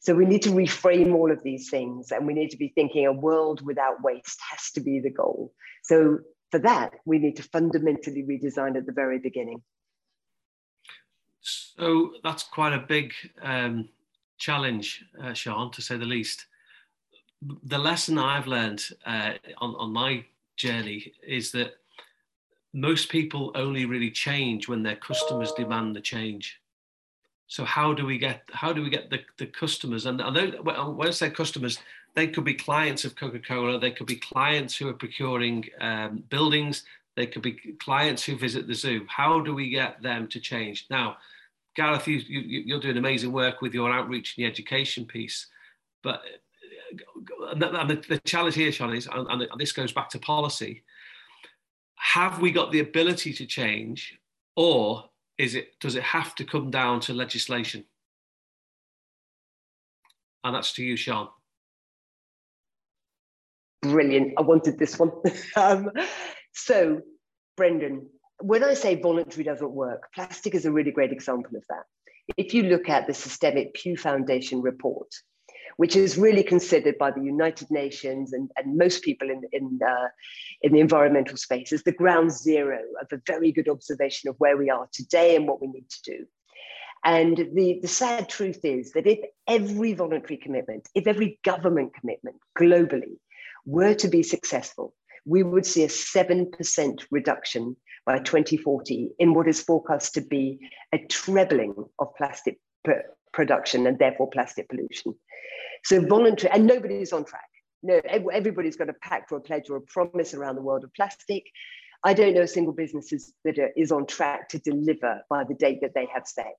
Speaker 2: So we need to reframe all of these things and we need to be thinking a world without waste has to be the goal. So for that, we need to fundamentally redesign at the very beginning.
Speaker 1: So that's quite a big um, challenge, uh, Sian, to say the least. The lesson I've learned uh, on, on my journey is that most people only really change when their customers demand the change. So how do we get how do we get the, the customers? And I know when I say customers, they could be clients of Coca-Cola, they could be clients who are procuring um, buildings, they could be clients who visit the zoo. How do we get them to change? Now, Gareth, you, you, are doing amazing work with your outreach and the education piece, but and the, the, challenge here, Sian, is, and, and this goes back to policy, have we got the ability to change or is it does it have to come down to legislation? And that's to you Sian.
Speaker 2: Brilliant. I wanted this one. Um, so brendan when i say voluntary doesn't work plastic is a really great example of that if you look at the Systemiq pew foundation report which is really considered by the United Nations and, and most people in, in, uh, in the environmental space as the ground zero of a very good observation of where we are today and what we need to do. And the, the sad truth is that if every voluntary commitment, if every government commitment globally were to be successful, we would see a 7% reduction by 2040 in what is forecast to be a trebling of plastic production and therefore plastic pollution. So voluntary, and nobody's on track. No, everybody's got a pact or a pledge or a promise around the world of plastic. I don't know a single business is, that uh, is on track to deliver by the date that they have set.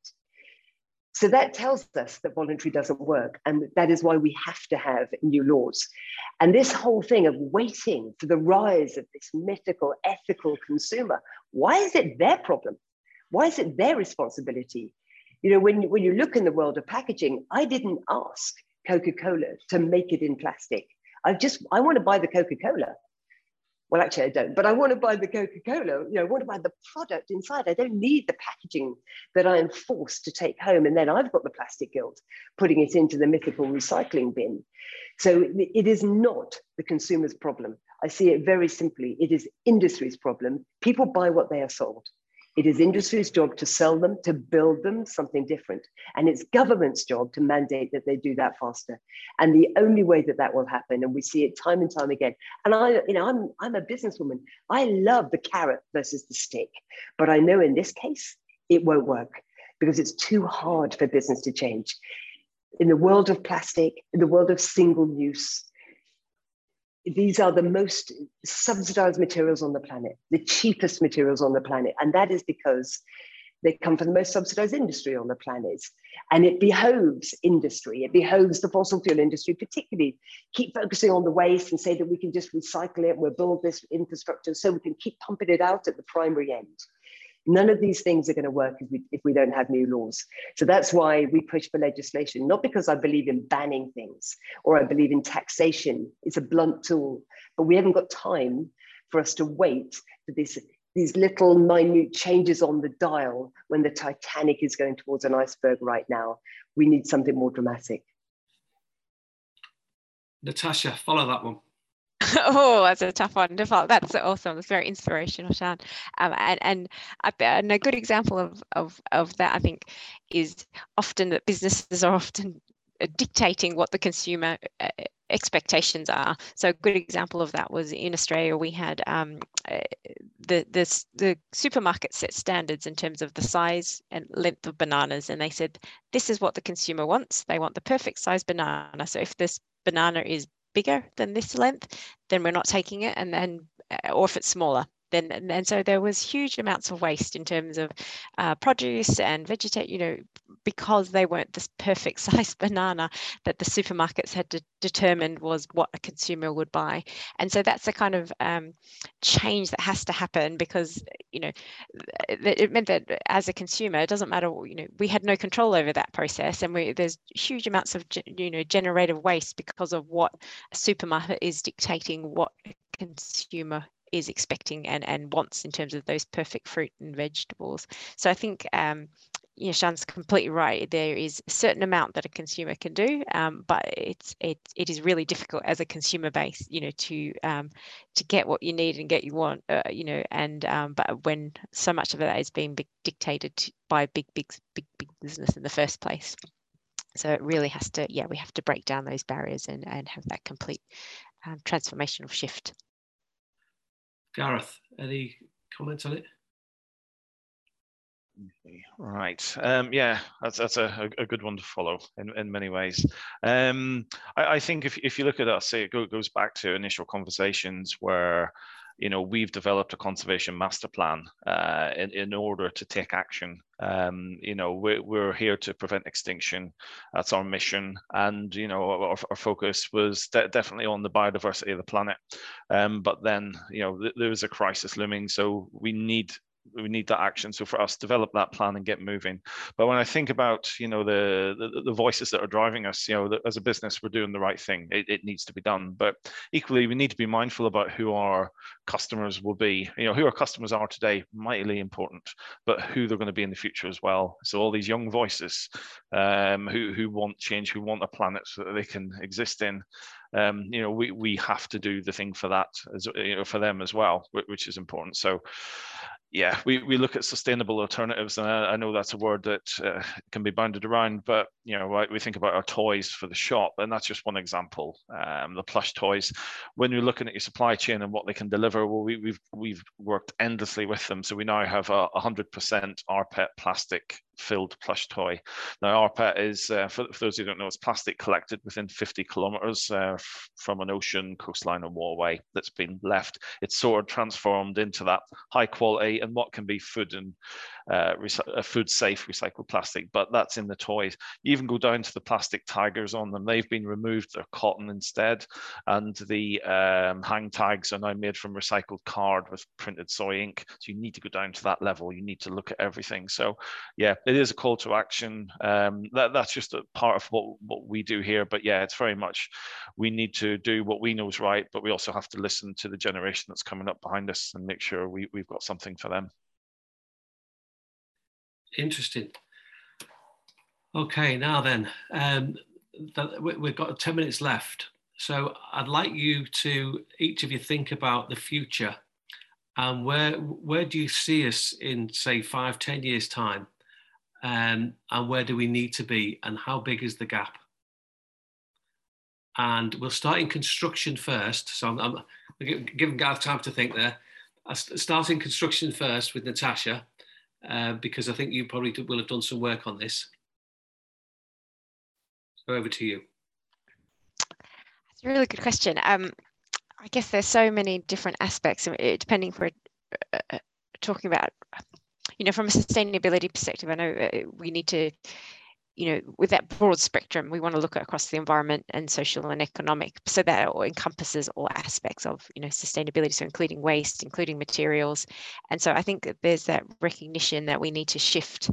Speaker 2: So that tells us that voluntary doesn't work. And that is why we have to have new laws. And this whole thing of waiting for the rise of this mythical, ethical consumer, why is it their problem? Why is it their responsibility? You know, when, when you look in the world of packaging, I didn't ask Coca-Cola to make it in plastic. I just, I want to buy the Coca-Cola. Well, actually, I don't, but I want to buy the Coca-Cola. You know, I want to buy the product inside. I don't need the packaging that I am forced to take home. And then I've got the plastic guilt, putting it into the mythical recycling bin. So it is not the consumer's problem. I see it very simply. It is industry's problem. People buy what they are sold. It is industry's job to sell them, to build them something different. And it's government's job to mandate that they do that faster. And the only way that that will happen, and we see it time and time again. And I, you know, I'm, I'm a businesswoman. I love the carrot versus the stick. But I know in this case, it won't work because it's too hard for business to change. In the world of plastic, in the world of single use, these are the most subsidized materials on the planet, the cheapest materials on the planet. And that is because They come from the most subsidized industry on the planet. And it behoves industry, it behoves the fossil fuel industry, particularly keep focusing on the waste and say that we can just recycle it, we'll build this infrastructure so we can keep pumping it out at the primary end. None of these things are going to work if we, if we don't have new laws. So that's why we push for legislation, not because I believe in banning things or I believe in taxation. It's a blunt tool, but we haven't got time for us to wait for this, these little minute changes on the dial when the Titanic is going towards an iceberg right now. We need something more dramatic.
Speaker 1: Natasha, follow that one.
Speaker 3: oh, that's a tough one to follow. That's awesome. It's very inspirational, Sian. Um, and and, and a good example of, of of that, I think, is often that businesses are often dictating what the consumer uh, expectations are. So a good example of that was in Australia. We had um, uh, the the the supermarket set standards in terms of the size and length of bananas, and they said this is what the consumer wants. They want the perfect size banana. So if this banana is bigger than this length, then we're not taking it. And then, uh, or if it's smaller, then and, and so there was huge amounts of waste in terms of uh, produce and vegetate, you know, because they weren't this perfect size banana that the supermarkets had de- determined was what a consumer would buy. And so that's the kind of um, change that has to happen because, you know, it meant that as a consumer, it doesn't matter, you know, we had no control over that process and we, there's huge amounts of, you know, generated waste because of what a supermarket is dictating what consumer is expecting and, and wants in terms of those perfect fruit and vegetables. So I think um, you know, Sian's completely right. There is a certain amount that a consumer can do, um, but it's it it is really difficult as a consumer base, you know, to um, to get what you need and get you want, uh, you know, and um, but when so much of that is being dictated by big big big big business in the first place. So it really has to, yeah, we have to break down those barriers and and have that complete um, transformational shift.
Speaker 1: Gareth, any comments on it?
Speaker 4: Right. Um, yeah, that's that's a, a good one to follow in, in many ways. Um, I, I think if, if you look at us, it goes back to initial conversations where you know we've developed a conservation master plan uh, in, in order to take action. Um, you know we're, we're here to prevent extinction. That's our mission. And you know our, our focus was de- definitely on the biodiversity of the planet. Um, but then you know th- there was a crisis looming. So we need we need that action. So for us, develop that plan and get moving. But when I think about you know the the, the voices that are driving us, you know, as a business, we're doing the right thing. It, it needs to be done. But equally, we need to be mindful about who our customers will be. You know, who our customers are today, mightily important, but who they're going to be in the future as well. So all these young voices um, who who want change, who want a planet so that they can exist in. Um, you know, we, we have to do the thing for that as you know, for them as well, which is important. So, yeah, we, we look at sustainable alternatives, and I, I know that's a word that uh, can be bounded around, but you know, right, we think about our toys for the shop, and that's just one example. Um, the plush toys. When you're looking at your supply chain and what they can deliver, well, we, we've we've worked endlessly with them, so we now have a 100% rPET plastic filled plush toy. Now, rPET is, uh, for, for, those who don't know, it's plastic collected within 50 kilometers uh, from an ocean, coastline, or waterway that's been left. It's sort of transformed into that high quality and what can be food and uh, food safe recycled plastic, but that's in the toys. You even go down to the plastic tigers on them. They've been removed, they're cotton instead. And the um, hang tags are now made from recycled card with printed soy ink. So you need to go down to that level. You need to look at everything. So yeah, it is a call to action. Um, that, that's just a part of what, what we do here. But yeah, it's very much we need to do what we know is right, but we also have to listen to the generation that's coming up behind us and make sure we, we've got something for them.
Speaker 1: Interesting. Okay, now then, um, we've got 10 minutes left. So I'd like you to, each of you think about the future and where, where do you see us in say five, 10 years time? Um, and where do we need to be and how big is the gap? And we'll start in construction first. So I'm, I'm giving Gareth time to think there. I'll start in construction first with Natasha, uh, because I think you probably will have done some work on this. So over to you.
Speaker 3: That's a really good question. Um, I guess there's so many different aspects, depending for uh, uh, talking about you know, from a sustainability perspective, I know uh, we need to you know, with that broad spectrum, we want to look across the environment and social and economic, so that encompasses all aspects of, you know, sustainability, so including waste, including materials. And so I think that there's that recognition that we need to shift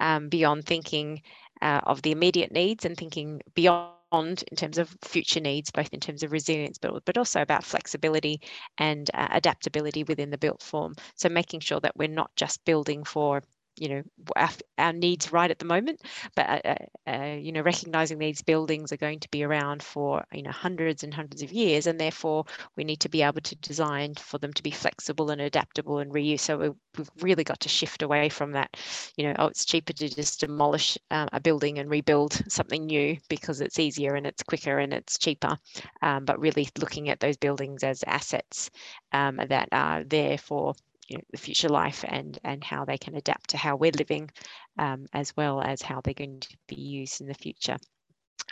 Speaker 3: um, beyond thinking uh, of the immediate needs and thinking beyond in terms of future needs, both in terms of resilience, but, but also about flexibility and uh, adaptability within the built form. So making sure that we're not just building for you know our, needs right at the moment but uh, uh, uh, you know recognizing these buildings are going to be around for you know hundreds and hundreds of years and therefore we need to be able to design for them to be flexible and adaptable and reuse so we, have really got to shift away from that you know oh it's cheaper to just demolish uh, a building and rebuild something new because it's easier and it's quicker and it's cheaper um, but really looking at those buildings as assets um, that are there for you know, the future life and and how they can adapt to how we're living, um, as well as how they're going to be used in the future.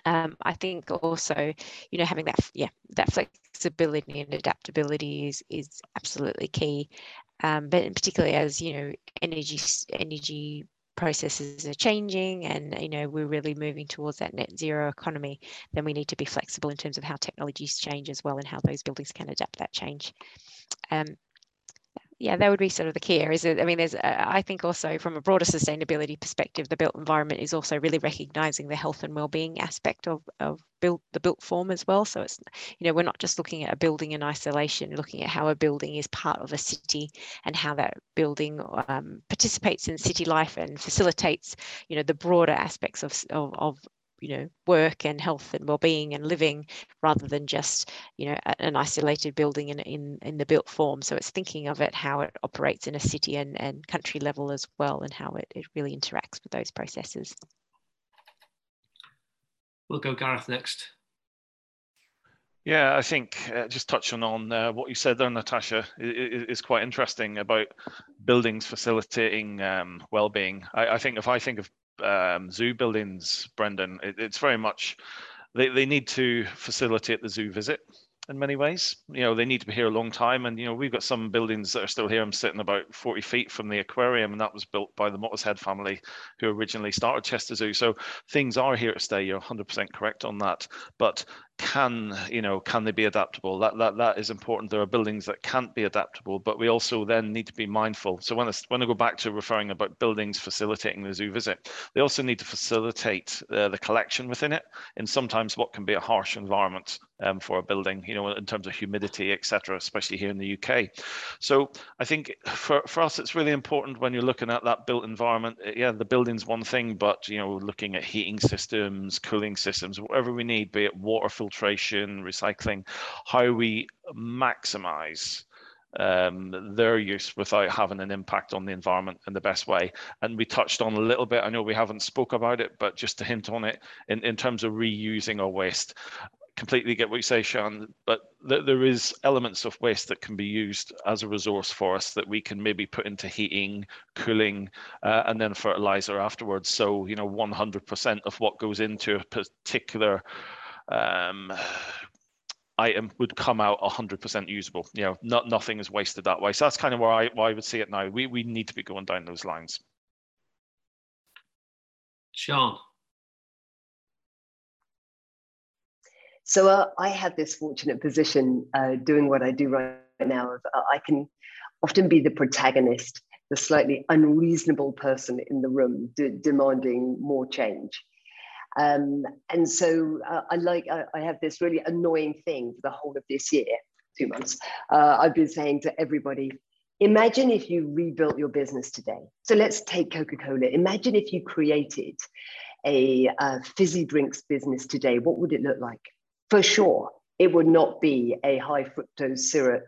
Speaker 3: Um, I think also, you know, having that yeah that flexibility and adaptability is is absolutely key. Um, but particularly as you know, energy energy processes are changing and you know we're really moving towards that net zero economy then we need to be flexible in terms of how technologies change as well and how those buildings can adapt that change um, yeah, that would be sort of the key areas. I mean, there's, uh, I think also from a broader sustainability perspective, the built environment is also really recognizing the health and well-being aspect of, of built the built form as well. So it's, you know, we're not just looking at a building in isolation, looking at how a building is part of a city and how that building um, participates in city life and facilitates, you know, the broader aspects of, of, of you know work and health and well-being and living rather than just you know an isolated building in in, in the built form. So it's thinking of it how it operates in a city and, and country level as well and how it, it really interacts with those processes.
Speaker 1: We'll go gareth next.
Speaker 4: Yeah, I think uh, just touching on uh, what you said there, Natasha, is, is, quite interesting about buildings facilitating um, well-being. I, I, think if I think of um, zoo buildings, Brendan, it, it's very much they, they need to facilitate the zoo visit in many ways. You know, they need to be here a long time. And, you know, we've got some buildings that are still here. I'm sitting about 40 feet from the aquarium, and that was built by the Mottershead family who originally started Chester Zoo. So things are here to stay. You're 100% correct on that. But can you know can they be adaptable? That that that is important. There are buildings that can't be adaptable but we also then need to be mindful. So when I, when I go back to referring about buildings facilitating the zoo visit they also need to facilitate uh, the collection within it in sometimes what can be a harsh environment um, for a building you know in terms of humidity etc especially here in the UK so I think for, for us it's really important when you're looking at that built environment uh, yeah the building's one thing but you know looking at heating systems cooling systems whatever we need be it water filtration filtration, recycling, how we maximize um, their use without having an impact on the environment in the best way. And we touched on a little bit, I know we haven't spoke about it, but just to hint on it, in, in terms of reusing our waste, completely get what you say, Sian, but th there is elements of waste that can be used as a resource for us that we can maybe put into heating, cooling, uh, and then fertilizer afterwards. So, you know, 100% of what goes into a particular um, item would come out 100% usable. You know, not nothing is wasted that way. So that's kind of where I, where I would see it now. We, we need to be going down those lines.
Speaker 1: Sian.
Speaker 2: So uh, I have this fortunate position uh, doing what I do right now. Uh, I can often be the protagonist, the slightly unreasonable person in the room de demanding more change. Um, and so uh, I like, I, I, have this really annoying thing for the whole of this year, two months. Uh, I've been saying to everybody, imagine if you rebuilt your business today. So let's take Coca-Cola. Imagine if you created a, a fizzy drinks business today, what would it look like? For sure, it would not be a high fructose syrup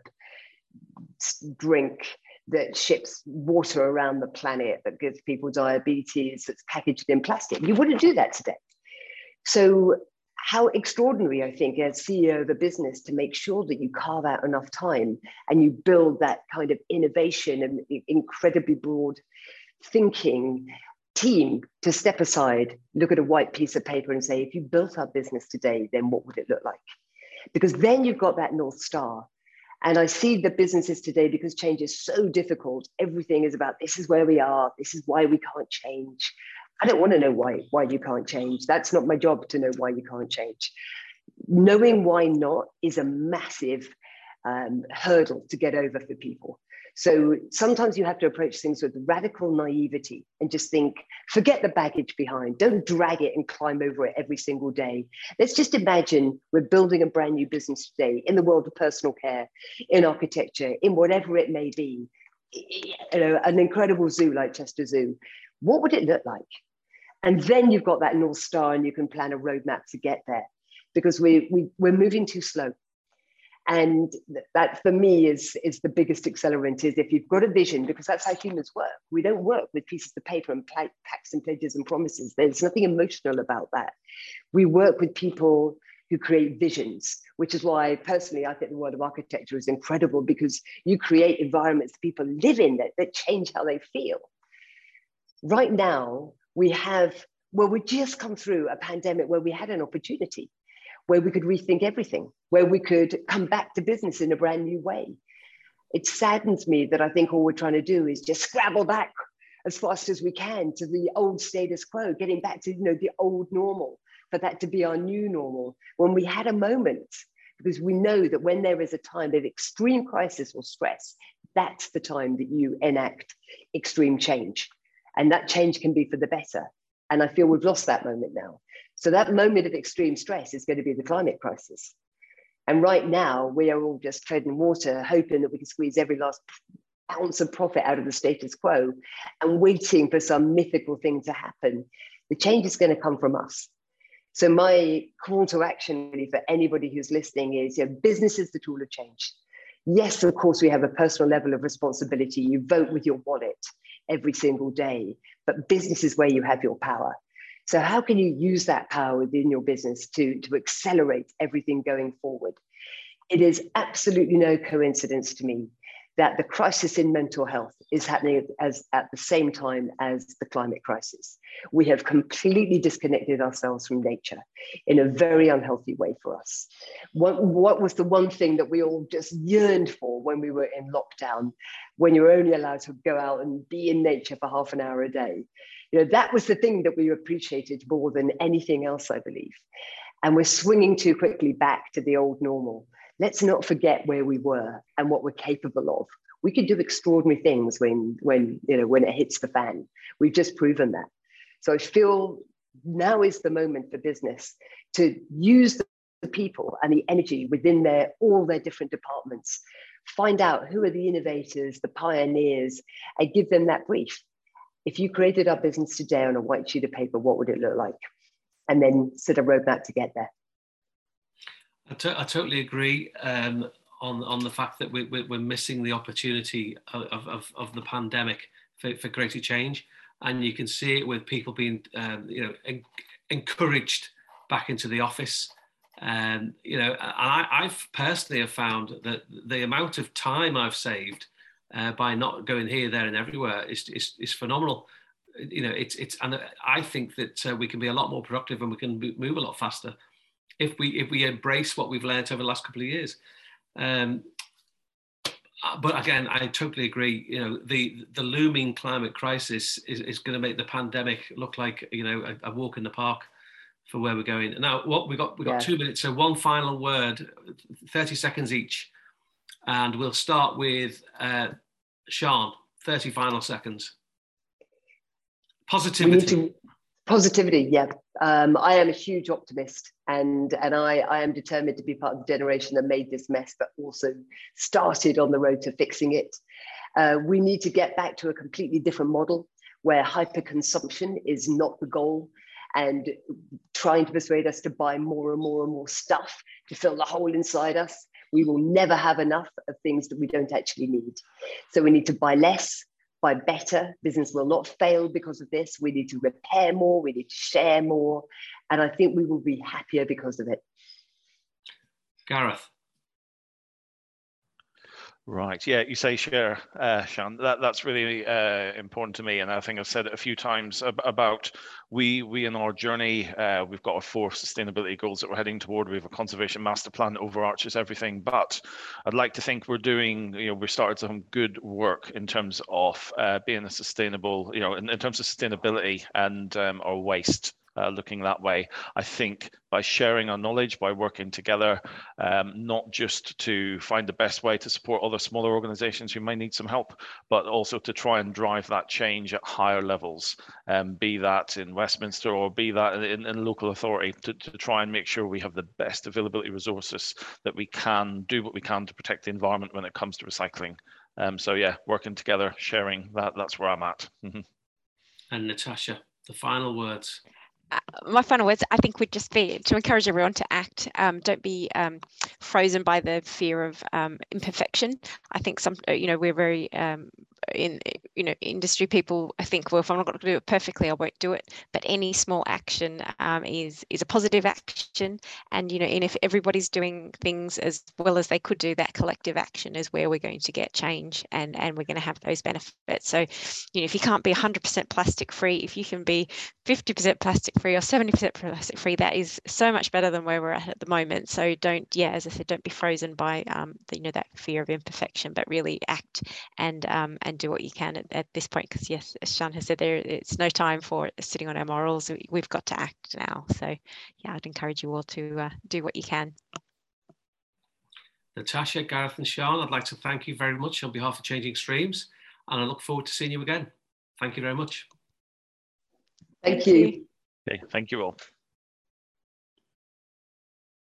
Speaker 2: drink that ships water around the planet that gives people diabetes that's packaged in plastic. You wouldn't do that today. So, how extraordinary, I think, as CEO of a business to make sure that you carve out enough time and you build that kind of innovation and incredibly broad thinking team to step aside, look at a white piece of paper and say, if you built our business today, then what would it look like? Because then you've got that North Star And I see the businesses today because change is so difficult. Everything is about this is where we are, this is why we can't change. I don't want to know why why you can't change. That's not my job to know why you can't change. Knowing why not is a massive um, hurdle to get over for people. So sometimes you have to approach things with radical naivety and just think, forget the baggage behind. Don't drag it and climb over it every single day. Let's just imagine we're building a brand new business today in the world of personal care, in architecture, in whatever it may be. You know, an incredible zoo like Chester Zoo. What would it look like? And then you've got that North Star and you can plan a roadmap to get there because we, we, we're moving too slow and that for me is is the biggest accelerant is if you've got a vision because that's how humans work we don't work with pieces of paper and pacts and pledges and promises there's nothing emotional about that we work with people who create visions which is why personally i think the world of architecture is incredible because you create environments people live in that, that change how they feel right now we have well we just come through a pandemic where we had an opportunity where we could rethink everything, where we could come back to business in a brand new way. It saddens me that I think all we're trying to do is just scrabble back as fast as we can to the old status quo, getting back to you know the old normal, for that to be our new normal. When we had a moment, because we know that when there is a time of extreme crisis or stress, that's the time that you enact extreme change. And that change can be for the better. And I feel we've lost that moment now. So that moment of extreme stress is going to be the climate crisis. And right now, we are all just treading water, hoping that we can squeeze every last ounce of profit out of the status quo and waiting for some mythical thing to happen. The change is going to come from us. So my call to action really for anybody who's listening is you know, business is the tool of change. Yes, of course, we have a personal level of responsibility. You vote with your wallet every single day, but business is where you have your power. So how can you use that power within your business to, to accelerate everything going forward? It is absolutely no coincidence to me that the crisis in mental health is happening as at the same time as the climate crisis. We have completely disconnected ourselves from nature in a very unhealthy way for us. What, what was the one thing that we all just yearned for when we were in lockdown, when you were only allowed to go out and be in nature for half an hour a day? You know, that was the thing that we appreciated more than anything else, I believe. And we're swinging too quickly back to the old normal. Let's not forget where we were and what we're capable of. We can do extraordinary things when, when, you know, when it hits the fan. We've just proven that. So I feel now is the moment for business to use the people and the energy within their all their different departments find out who are the innovators the pioneers and give them that brief if you created our business today on a white sheet of paper, what would it look like? And then set a roadmap to get there.
Speaker 1: I, to- I totally agree um, on, on the fact that we, we, are missing the opportunity of, of, of the pandemic for, for greater change. And you can see it with people being, um, you know, en- encouraged back into the office. Um, you know, I, I've personally have found that the amount of time I've saved uh, by not going here, there, and everywhere is, is, is phenomenal. You know, it's it's and I think that uh, we can be a lot more productive and we can move a lot faster if we if we embrace what we've learned over the last couple of years. Um, uh, but again, I totally agree. You know, the the looming climate crisis is, is going to make the pandemic look like you know a, a, walk in the park for where we're going. Now, what we got we got yeah. two minutes. So one final word, thirty seconds each, and we'll start with uh, Sian, 30 final seconds. Positivity.
Speaker 2: Positivity, yeah. Um, I am a huge optimist and, and I, I am determined to be part of the generation that made this mess, but also started on the road to fixing it. Uh, we need to get back to a completely different model where hyperconsumption is not the goal and trying to persuade us to buy more and more and more stuff to fill the hole inside us we will never have enough of things that we don't actually need. So we need to buy less, buy better. Business will not fail because of this. We need to repair more, we need to share more. And I think we will be happier because of it.
Speaker 1: Gareth.
Speaker 4: Right. Yeah, you say share, uh, Sian. That that's really uh, important to me, and I think I've said it a few times ab- about we we in our journey. Uh, we've got our four sustainability goals that we're heading toward. We have a conservation master plan that overarches everything. But I'd like to think we're doing. You know, we've started some good work in terms of uh, being a sustainable. You know, in, in terms of sustainability and um, our waste uh, looking that way. I think by sharing our knowledge, by working together, um, not just to find the best way to support other smaller organizations who may need some help, but also to try and drive that change at higher levels, um, be that in Westminster or be that in, in local authority, to, to try and make sure we have the best availability resources that we can do what we can to protect the environment when it comes to recycling. Um, so yeah, working together, sharing that, that's where I'm at.
Speaker 1: and Natasha, the final words
Speaker 3: my final words, I think, would just be to encourage everyone to act. Um, don't be um, frozen by the fear of um, imperfection. I think some, you know, we're very um, in you know industry people I think well if I'm not going to do it perfectly I won't do it. But any small action um, is is a positive action. And you know and if everybody's doing things as well as they could do that collective action is where we're going to get change and and we're going to have those benefits. So you know if you can't be 100% plastic free if you can be 50% plastic free or 70% plastic free that is so much better than where we're at at the moment. So don't yeah as I said don't be frozen by um, the, you know that fear of imperfection but really act and um, and and do what you can at, at this point because yes as Sian has said there it's no time for sitting on our morals. We've got to act now. So yeah i'd encourage you all to uh, do what you can.
Speaker 1: Natasha gareth and Sian i'd like to thank you very much on behalf of changing streams and i look forward to seeing you again. Thank you very much.
Speaker 2: Thank you.
Speaker 4: okay thank you all